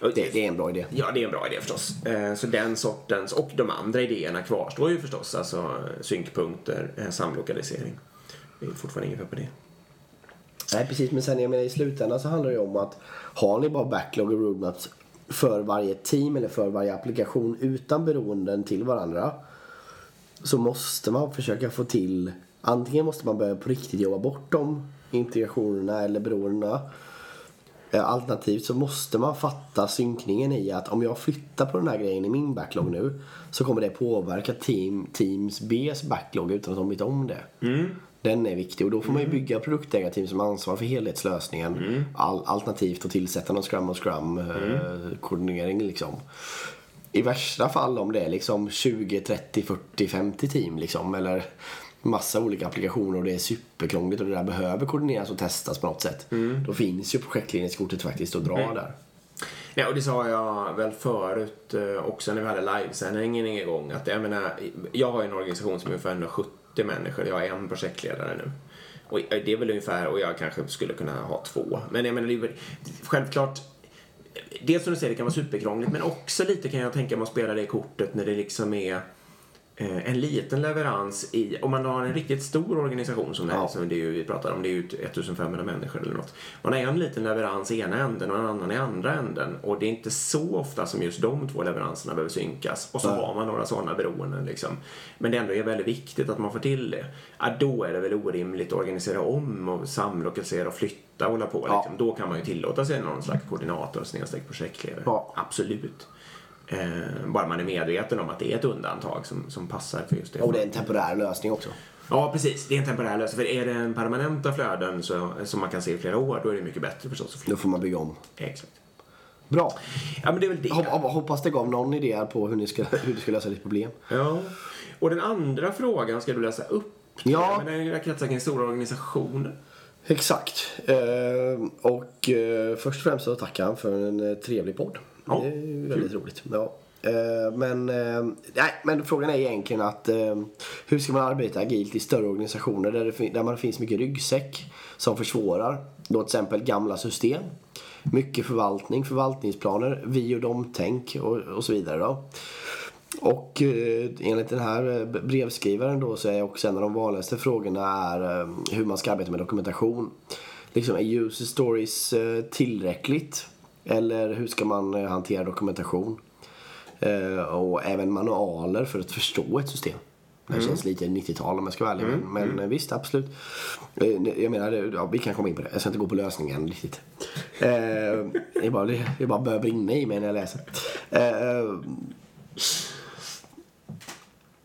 Det, det är en bra idé. Ja, det är en bra idé förstås. Eh, Så den sortens, och de andra idéerna kvarstår ju förstås. Alltså synkpunkter, eh, samlokalisering. Det är fortfarande inget fel på det. Nej precis, men sen jag menar i slutändan så handlar det ju om att har ni bara backlog och roadmaps för varje team eller för varje applikation utan beroenden till varandra så måste man försöka få till antingen måste man börja på riktigt jobba bort de integrationerna eller beroendena eh, Alternativt så måste man fatta synkningen i att om jag flyttar på den här grejen i min backlog nu så kommer det påverka team, Teams B's backlog utan att de vet om det. Mm. Den är viktig och då får man ju bygga produktägarteam som ansvar för helhetslösningen. All, alternativt att tillsätta någon scrum och scrum eh, koordinering liksom. I värsta fall om det är liksom 20, 30, 40, 50 team liksom eller massa olika applikationer och det är superkrångligt och det där behöver koordineras och testas på något sätt. Då finns ju projektledningskortet faktiskt att dra där. Nej, och det sa jag väl förut eh, också när vi hade livesändningen igång. Att jag menar, jag har ju en organisation som är ungefär 170 människor. Jag är en projektledare nu. Och eh, det är väl ungefär, och jag kanske skulle kunna ha två. Men jag menar, det är väl- självklart. Eh, dels som du säger, det kan vara superkrångligt. Men också lite kan jag tänka mig att spela det kortet när det liksom är en liten leverans i, om man har en riktigt stor organisation som, Ja. som det är ju, vi pratar om, det är ju 1500 människor eller något. Man har en liten leverans i ena änden och en annan i andra änden och det är inte så ofta som just de två leveranserna behöver synkas och så Nej. har man några sådana beroenden liksom. Men det ändå är väldigt viktigt att man får till det. Ja, då är det väl orimligt att organisera om och samlokalisera och flytta och hålla på. Ja. Liksom. Då kan man ju tillåta sig någon slags koordinator snedstreck projektledare. Ja. Absolut. Eh, bara man är medveten om att det är ett undantag som, som passar för just det. Och det är en temporär lösning också. Ja, precis. Det är en temporär lösning. För är det en permanenta flöden så, som man kan se i flera år, då är det mycket bättre förstås Då får man bygga om. Exakt. Bra. Ja, men det är väl det. Hop- hop- Hoppas det gav någon idé på hur, ni ska, hur du ska lösa ditt problem. Ja. Och den andra frågan ska du läsa upp. Ja. Men den kretsar kring stora organisationer. Exakt. Eh, och eh, först och främst så tackar han för en eh, trevlig podd. Ja, Det är ju väldigt roligt. Ja. Eh, men, eh, nej, men frågan är egentligen att eh, hur ska man arbeta agilt i större organisationer där, det, där man finns mycket ryggsäck som försvårar. Då till exempel gamla system. Mycket förvaltning, förvaltningsplaner, vi och dem-tänk och, och så vidare. Då. Och eh, enligt den här brevskrivaren då så är också en av de vanligaste frågorna är eh, hur man ska arbeta med dokumentation. Liksom, är user stories eh, tillräckligt? Eller hur ska man eh, hantera dokumentation? Eh, och även manualer för att förstå ett system. Det här känns lite 90-tal om jag ska vara ärlig. Men, men eh, visst, absolut. Eh, Jag menar, ja, vi kan komma in på det. Jag ska inte gå på lösningen riktigt. Det, bara, det, bara börjar brinna i mig när jag läser.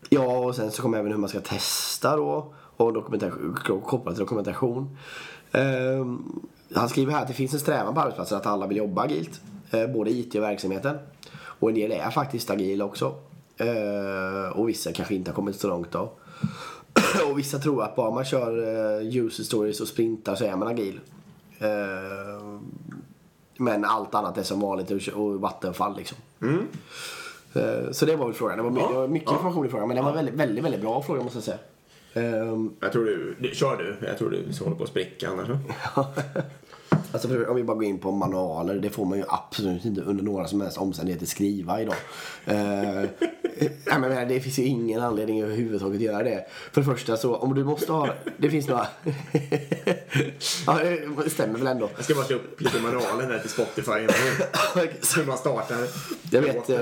Ja, och sen så kommer även hur man ska testa då. Och dokumentation, kopplat till dokumentation. Han skriver här att det finns en strävan på arbetsplatser att alla vill jobba agilt. Eh, både IT och verksamheten. Och en del är faktiskt agila också. Eh, och vissa kanske inte har kommit så långt då. och vissa tror att bara man kör eh, user stories och sprintar så är man agil. Men allt annat är som vanligt och- vattenfall liksom. Eh, Så det var väl frågan. Det var mycket, Ja, mycket ja. information i frågan. Men det var väldigt, väldigt, väldigt bra fråga måste jag säga. Jag tror du, kör du. Jag tror du så håller på att spricka annars. Alltså för, om vi bara går in på manualer. Det får man ju absolut inte under några som helst omständigheter skriva idag. Uh, jag menar, det finns ju ingen anledning överhuvudtaget att göra det. För det första så, om du måste ha... Det finns några... ja, det stämmer väl ändå. Jag ska bara slå upp lite manualen där till Spotify. Hur man startar. Jag vet, eh,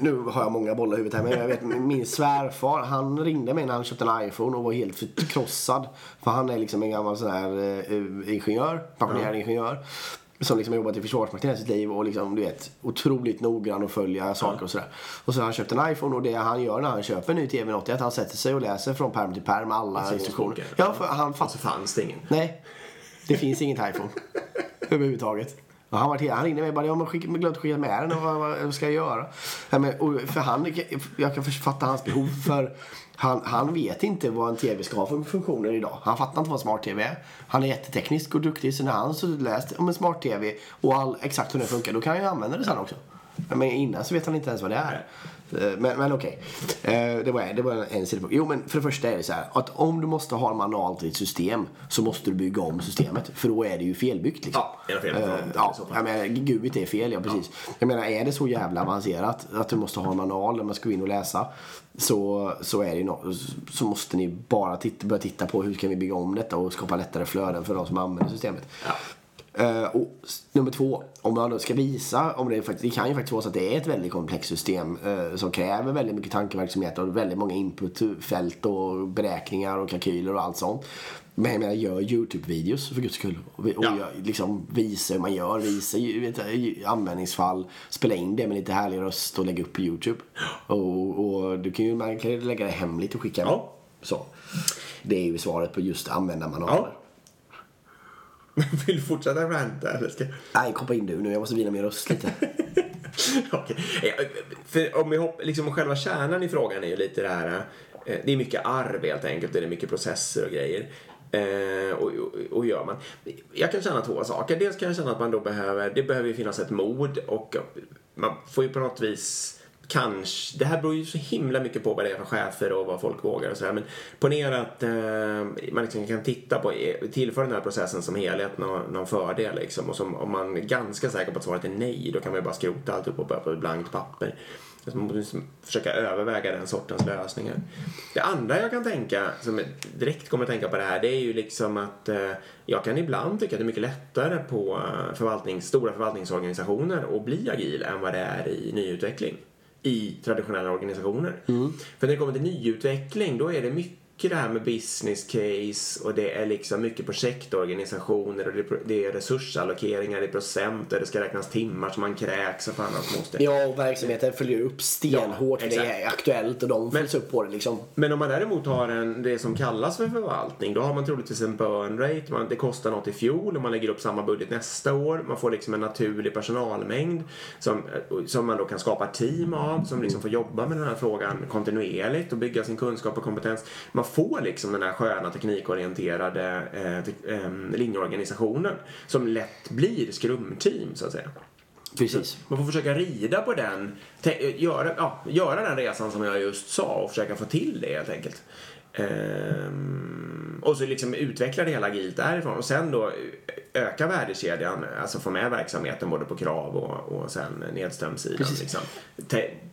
nu har jag många bollar i huvudet här, men jag vet min svärfar, han ringde mig när han köpte en iPhone och var helt förkrossad. För han är liksom en gammal sån här eh, ingenjör, pensionerad ingenjör. Som liksom har jobbat i Försvarsmakten hela sitt liv och liksom, du vet, otroligt noggrann och följa saker och sådär. Och så har han köpt en iPhone och det han gör när han köper en ny TV80 är att han sätter sig och läser från pärm till pärm alla Så instruktioner. Ja, för han Och fattar så fanns det ingen. Nej, det finns inget iPhone. Överhuvudtaget. Och han, var till, han ringde mig och bara, jag har glömt skicka med den och vad, vad, ska jag göra? Ja, men, och för han, jag kan fatta hans behov för han, han vet inte vad en TV ska ha för funktioner idag. Han fattar inte vad smart-TV är. Han är jätteteknisk och duktig så när han har läst om en smart-TV och all, exakt hur den funkar då kan han ju använda det sen också. Men innan så vet han inte ens vad det är. Eh, Men, men okej, Eh, det var, det var en, sidopunkt. Jo men för det första är det så här att om du måste ha en manual till ett system så måste du bygga om systemet. För då är det ju felbyggt liksom. Ja, är fel. Eh, ja, I jag menar, GUIT är fel, ja precis. Jag menar, är det så jävla avancerat att du måste ha en manual där man ska gå in och läsa så, så, är det no, så måste ni bara titta, börja titta på hur kan vi bygga om detta och skapa lättare flöden för de som använder systemet. Ja. Eh, och nummer två, om man då ska visa, om det, faktiskt, det kan ju faktiskt vara så att det är ett väldigt komplext system eh, som kräver väldigt mycket tankeverksamhet och väldigt många inputfält och beräkningar och kalkyler och allt sånt. Men jag menar, gör YouTube-videos för guds skull. Och, och Ja. liksom, visa hur man gör, visa vet, användningsfall, spela in det med lite härlig röst och lägga upp på YouTube. Och, och du kan ju man kan ju lägga det hemligt och skicka Ja. Så. Det är ju svaret på just användarmanualer. Ja. Vill du fortsätta ranta eller ska Nej, koppa in du nu. Jag måste vila min röst lite. Okej. Ja, För om vi hopp, liksom själva kärnan i frågan är ju lite det här. eh, Det är mycket arv helt enkelt. Det är mycket processer och grejer. Eh, och, och, och gör man. Jag kan känna två saker. Dels kan jag känna att man då behöver, det behöver ju finnas ett mod och man får ju på något vis Kanske, det här beror ju så himla mycket på vad det är för chefer och vad folk vågar och sådär. Men ponera att eh, man liksom kan titta på, eh, tillför den här processen som helhet någon, någon fördel liksom. Och som, om man är ganska säker på att svaret är nej, då kan man ju bara skrota alltihop och börja på ett blankt papper. Så man måste liksom försöka överväga den sortens lösningar. Det andra jag kan tänka, som jag direkt kommer att tänka på det här, det är ju liksom att eh, jag kan ibland tycka att det är mycket lättare på eh, förvaltning, stora förvaltningsorganisationer att bli agil än vad det är i nyutveckling i traditionella organisationer. För när det kommer till nyutveckling då är det mycket det här med business case och det är liksom mycket projektorganisationer och det är- det är resursallokeringar i procent och det ska räknas timmar som man kräks och fan måste. Ja, och verksamheten följer upp stenhårt. Ja, för det är aktuellt och de följs upp på det liksom. Men om man däremot har en, det som kallas för förvaltning, då har man troligtvis en burn rate. Man, det kostar något i fjol och man lägger upp samma budget nästa år. Man får liksom en naturlig personalmängd som, som man då kan skapa team av, som liksom får jobba med den här frågan kontinuerligt och bygga sin kunskap och kompetens. Man får liksom den här sköna teknikorienterade eh, te, eh, linjeorganisationen som lätt blir skrumteam så att säga. Precis. Man får försöka rida på den, göra, ja, göra den resan som jag just sa och försöka få till det helt enkelt. Ehm, och så liksom utveckla det hela agilt därifrån och sen då öka värdekedjan, alltså få med verksamheten både på krav och, och sen nedströmssidan. Liksom.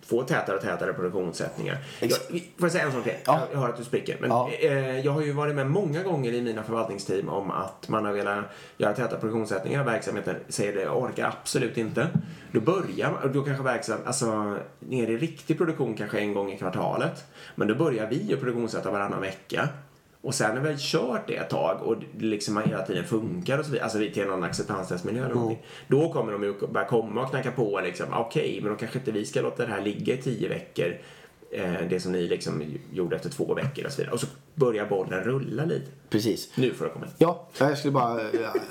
Få tätare och tätare produktionssättningar. Jag, får jag säga en sak till? Ja. Jag hör att du spricker. Men, Ja. eh, jag har ju varit med många gånger i mina förvaltningsteam om att man har velat göra täta produktionssättningar. Verksamheten säger det, orkar absolut inte. Då börjar och då kanske verksam, alltså ner i riktig produktion kanske en gång i kvartalet. Men då börjar vi att produktionssätta varannan vecka. Och sen när vi har kört det ett tag och det liksom hela tiden funkar och så vidare, alltså vi till någon acceptanstestmiljö eller någonting. Då kommer de ju börja komma och knacka på liksom, okej, men då kanske inte vi ska låta det här ligga i tio veckor. Eh, det som ni liksom gjorde efter två veckor och så vidare. Och så börjar bollen rulla lite. Precis. Nu får det komma in. Ja, jag skulle bara... ja,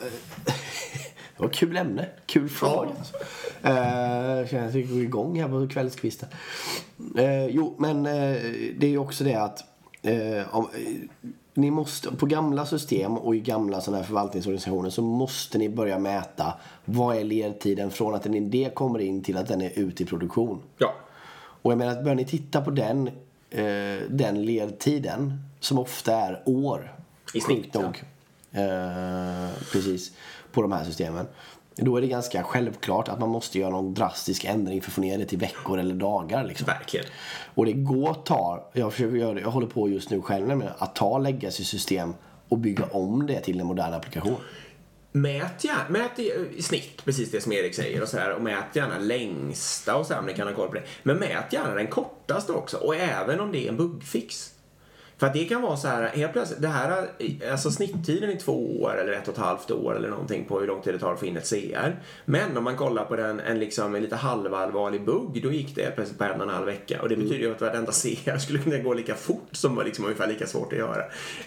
Det var kul ämne. Kul fråga. Alltså. Eh, jag känner att vi går igång här på kvällskvisten. Eh, jo, men eh, det är ju också det att eh, om, eh, ni måste, på gamla system och i gamla sådana här förvaltningsorganisationer så måste ni börja mäta vad är ledtiden från att en idé kommer in till att den är ute i produktion. Ja. Och jag menar att börjar ni titta på den, eh, den ledtiden som ofta är år. I snitt, nog. Eh, precis. På de här systemen. Då är det ganska självklart att man måste göra någon drastisk ändring för att få ner det till veckor eller dagar. Liksom. Verkligen. Och det går att ta, jag försöker göra det, jag håller på just nu själv med att ta legacy-system och bygga om det till en modern applikation. Mät gärna, mät i, i snitt, precis det som Erik säger och så här, och mät gärna längsta och så här, om ni kan ha koll på det. Men mät gärna den kortaste också och även om det är en bugfix. För att det kan vara så här, helt plötsligt, det här, alltså snitttiden är två år eller ett och ett halvt år eller någonting på hur lång tid det tar att få in ett CR. Men om man kollar på den, en, liksom, en lite halvallvarlig bugg, då gick det helt plötsligt på en och en halv vecka. Och det betyder ju att varenda CR skulle kunna gå lika fort som var liksom ungefär lika svårt att göra.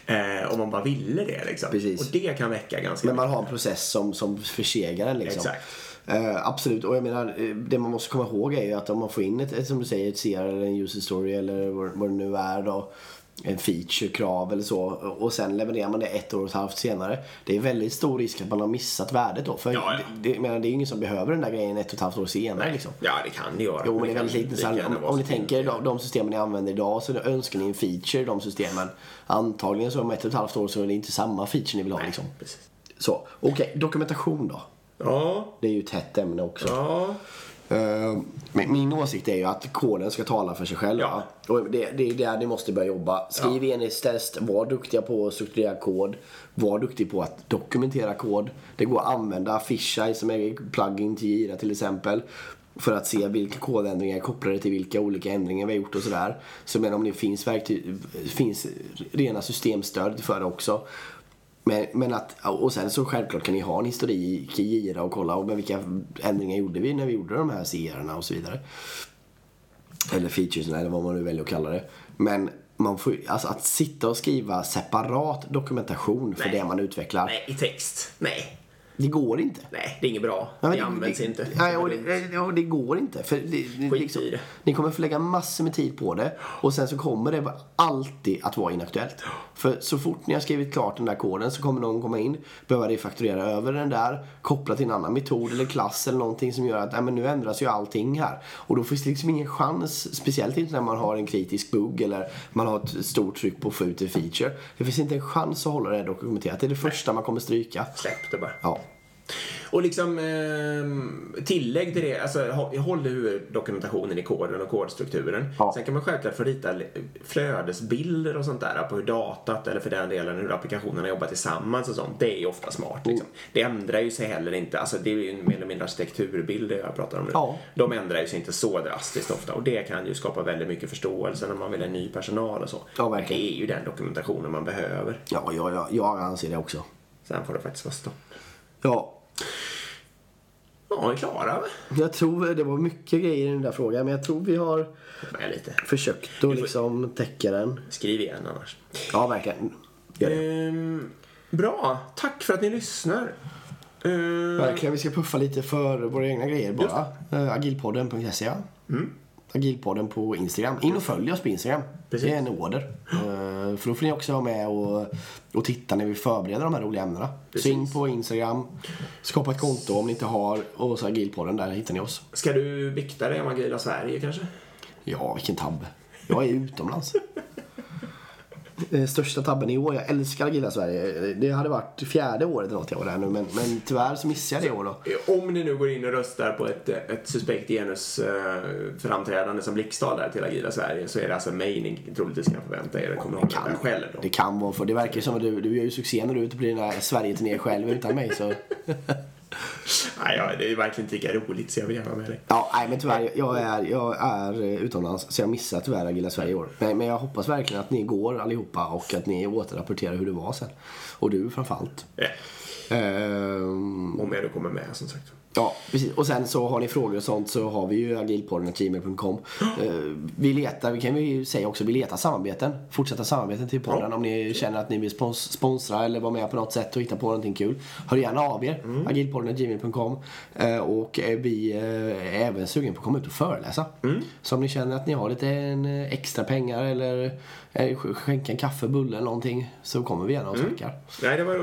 Eh, om man bara ville det liksom. Precis. Och det kan väcka ganska Men man har en process som, som försegar den liksom. Exakt. Eh, absolut, och jag menar eh, det man måste komma ihåg är ju att om man får in ett, ett som du säger, ett CR eller en user story eller vad, vad det nu är då en feature-krav eller så och sen levererar man det ett år och ett halvt senare. Det är väldigt stor risk att man har missat värdet då. För Ja, ja. Det, det, menar, det är ju ingen som behöver den där grejen ett och ett halvt år senare liksom. Ja, det kan det göra. Jo, men det är väldigt lite. Så här, om, om ni tänker de, de systemen ni använder idag så önskar ni en feature i de systemen. Antagligen så om ett och ett halvt år så är det inte samma feature ni vill ha liksom. Precis. Så, okej. Dokumentation då. Ja, Det är ju ett hett ämne också. ja. Eh, men min åsikt är ju att koden ska tala för sig själv. Ja. Och det, det är där ni måste börja jobba. Skriv enhetstest, var duktiga på att strukturera kod. Var duktig på att dokumentera kod. Det går att använda Fisheye som är plugin till Jira till exempel. För att se vilka kodändringar är kopplade till vilka olika ändringar vi har gjort och sådär. Så men om det finns, verktyg, finns rena systemstöd för det också. Men, men att, och sen så självklart kan ni ha en historik i Jira och kolla och men vilka ändringar gjorde vi när vi gjorde de här CR-erna och så vidare. Eller featuresna eller vad man nu väljer att kalla det. Men man får, alltså att sitta och skriva separat dokumentation för Nej. det man utvecklar. Nej, i text. Nej. Det går inte. Nej, det är inget bra. Ja, men det används inte. Nej, och det, ja, det går inte. För det, det, liksom, det. Ni kommer få lägga massor med tid på det och sen så kommer det alltid att vara inaktuellt. För så fort ni har skrivit klart den där koden så kommer någon komma in, behöva refakturera över den där, koppla till en annan metod eller klass eller någonting som gör att nej, men nu ändras ju allting här. Och då finns det liksom ingen chans, speciellt inte när man har en kritisk bugg eller man har ett stort tryck på att få ut en feature. Det finns inte en chans att hålla det dokumenterat. Det är det första man kommer stryka. Släpp det bara. Ja. Och liksom eh, tillägg till det, alltså hå- håll huvuddokumentationen i koden och kodstrukturen. Ja. Sen kan man självklart få rita flödesbilder och sånt där på hur datat eller för den delen hur applikationerna jobbar tillsammans och sånt. Det är ju ofta smart. Liksom. Det ändrar ju sig heller inte, alltså det är ju mer eller mindre arkitekturbilder jag pratar om nu. Ja. De ändrar ju sig inte så drastiskt ofta och det kan ju skapa väldigt mycket förståelse när man vill ha ny personal och så. Ja. Det är ju den dokumentationen man behöver. Ja, ja, ja, jag anser det också. Sen får det faktiskt vara stopp. Ja, Ja, vi är klara jag tror det var mycket grejer i den där frågan, men jag tror vi har Med lite. försökt att liksom täcka den. Skriv igen annars. Ja, verkligen. Gör det. Ehm, bra. Tack för att ni lyssnar. Ehm, Verkligen, vi ska puffa lite för våra egna grejer bara. Uh, agilpodden.se Mm. Agilpodden på Instagram. In och följ oss på Instagram. Precis. Det är en order. Eh, för då får ni också vara med och, och titta när vi förbereder de här roliga ämnena. Så in på Instagram, skapa ett konto om ni inte har och så Agilpodden, där hittar ni oss. Ska du bikta dig om Agila Sverige kanske? Ja, vilken tabbe. Jag är utomlands. Eh, Största tabben i år. Jag älskar Agila Sverige. Det hade varit fjärde året eller något jag var där nu. Men, men tyvärr så missade jag det i år då. Om ni nu går in och röstar på ett, ett suspekt genus eh, framträdande som Blixtdal där till Agila Sverige så är det alltså mig ni troligtvis kan förvänta er. Kommer ihåg det själv då. Det kan vara för. Det verkar som att du, du gör ju succé när du är ute på dina Sverige-turnéer själv utan mig. Så. Nej, ja, det är verkligen inte lika roligt så jag vill gärna med dig. Ja, nej men tyvärr. Jag är, jag är eh, utomlands så jag missar tyvärr Agila Sverige i år. Nej, men jag hoppas verkligen att ni går allihopa och att ni återrapporterar hur det var sen. Och du framförallt. Ja, Ehm, om jag då kommer med som sagt. Ja, precis. Och sen så har ni frågor och sånt så har vi ju agilpodden.gmail.com. Eh, vi letar, vi kan ju säga också, vi letar samarbeten. Fortsätta samarbeten till podden Ja. om ni känner att ni vill spons- sponsra eller vara med på något sätt och hitta på någonting kul. Hör gärna av er. Mm. agilpodden.gmail.com. Eh, och eh, vi är även sugen på att komma ut och föreläsa. Mm. Så om ni känner att ni har lite extra pengar eller sk- skänka en kaffe, bulle eller någonting så kommer vi gärna och snackar. Nej, det var,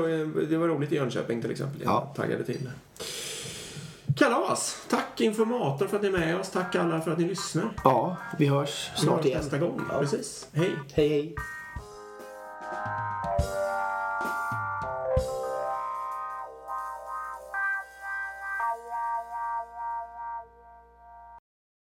det var roligt i Jönköping till exempel. Jag Ja. taggade till. Kalas! Tack informator för att ni är med oss. Tack alla för att ni lyssnar. Ja, vi hörs snart vi hörs igen. nästa gång. Ja. Precis. Hej. Hej, hej.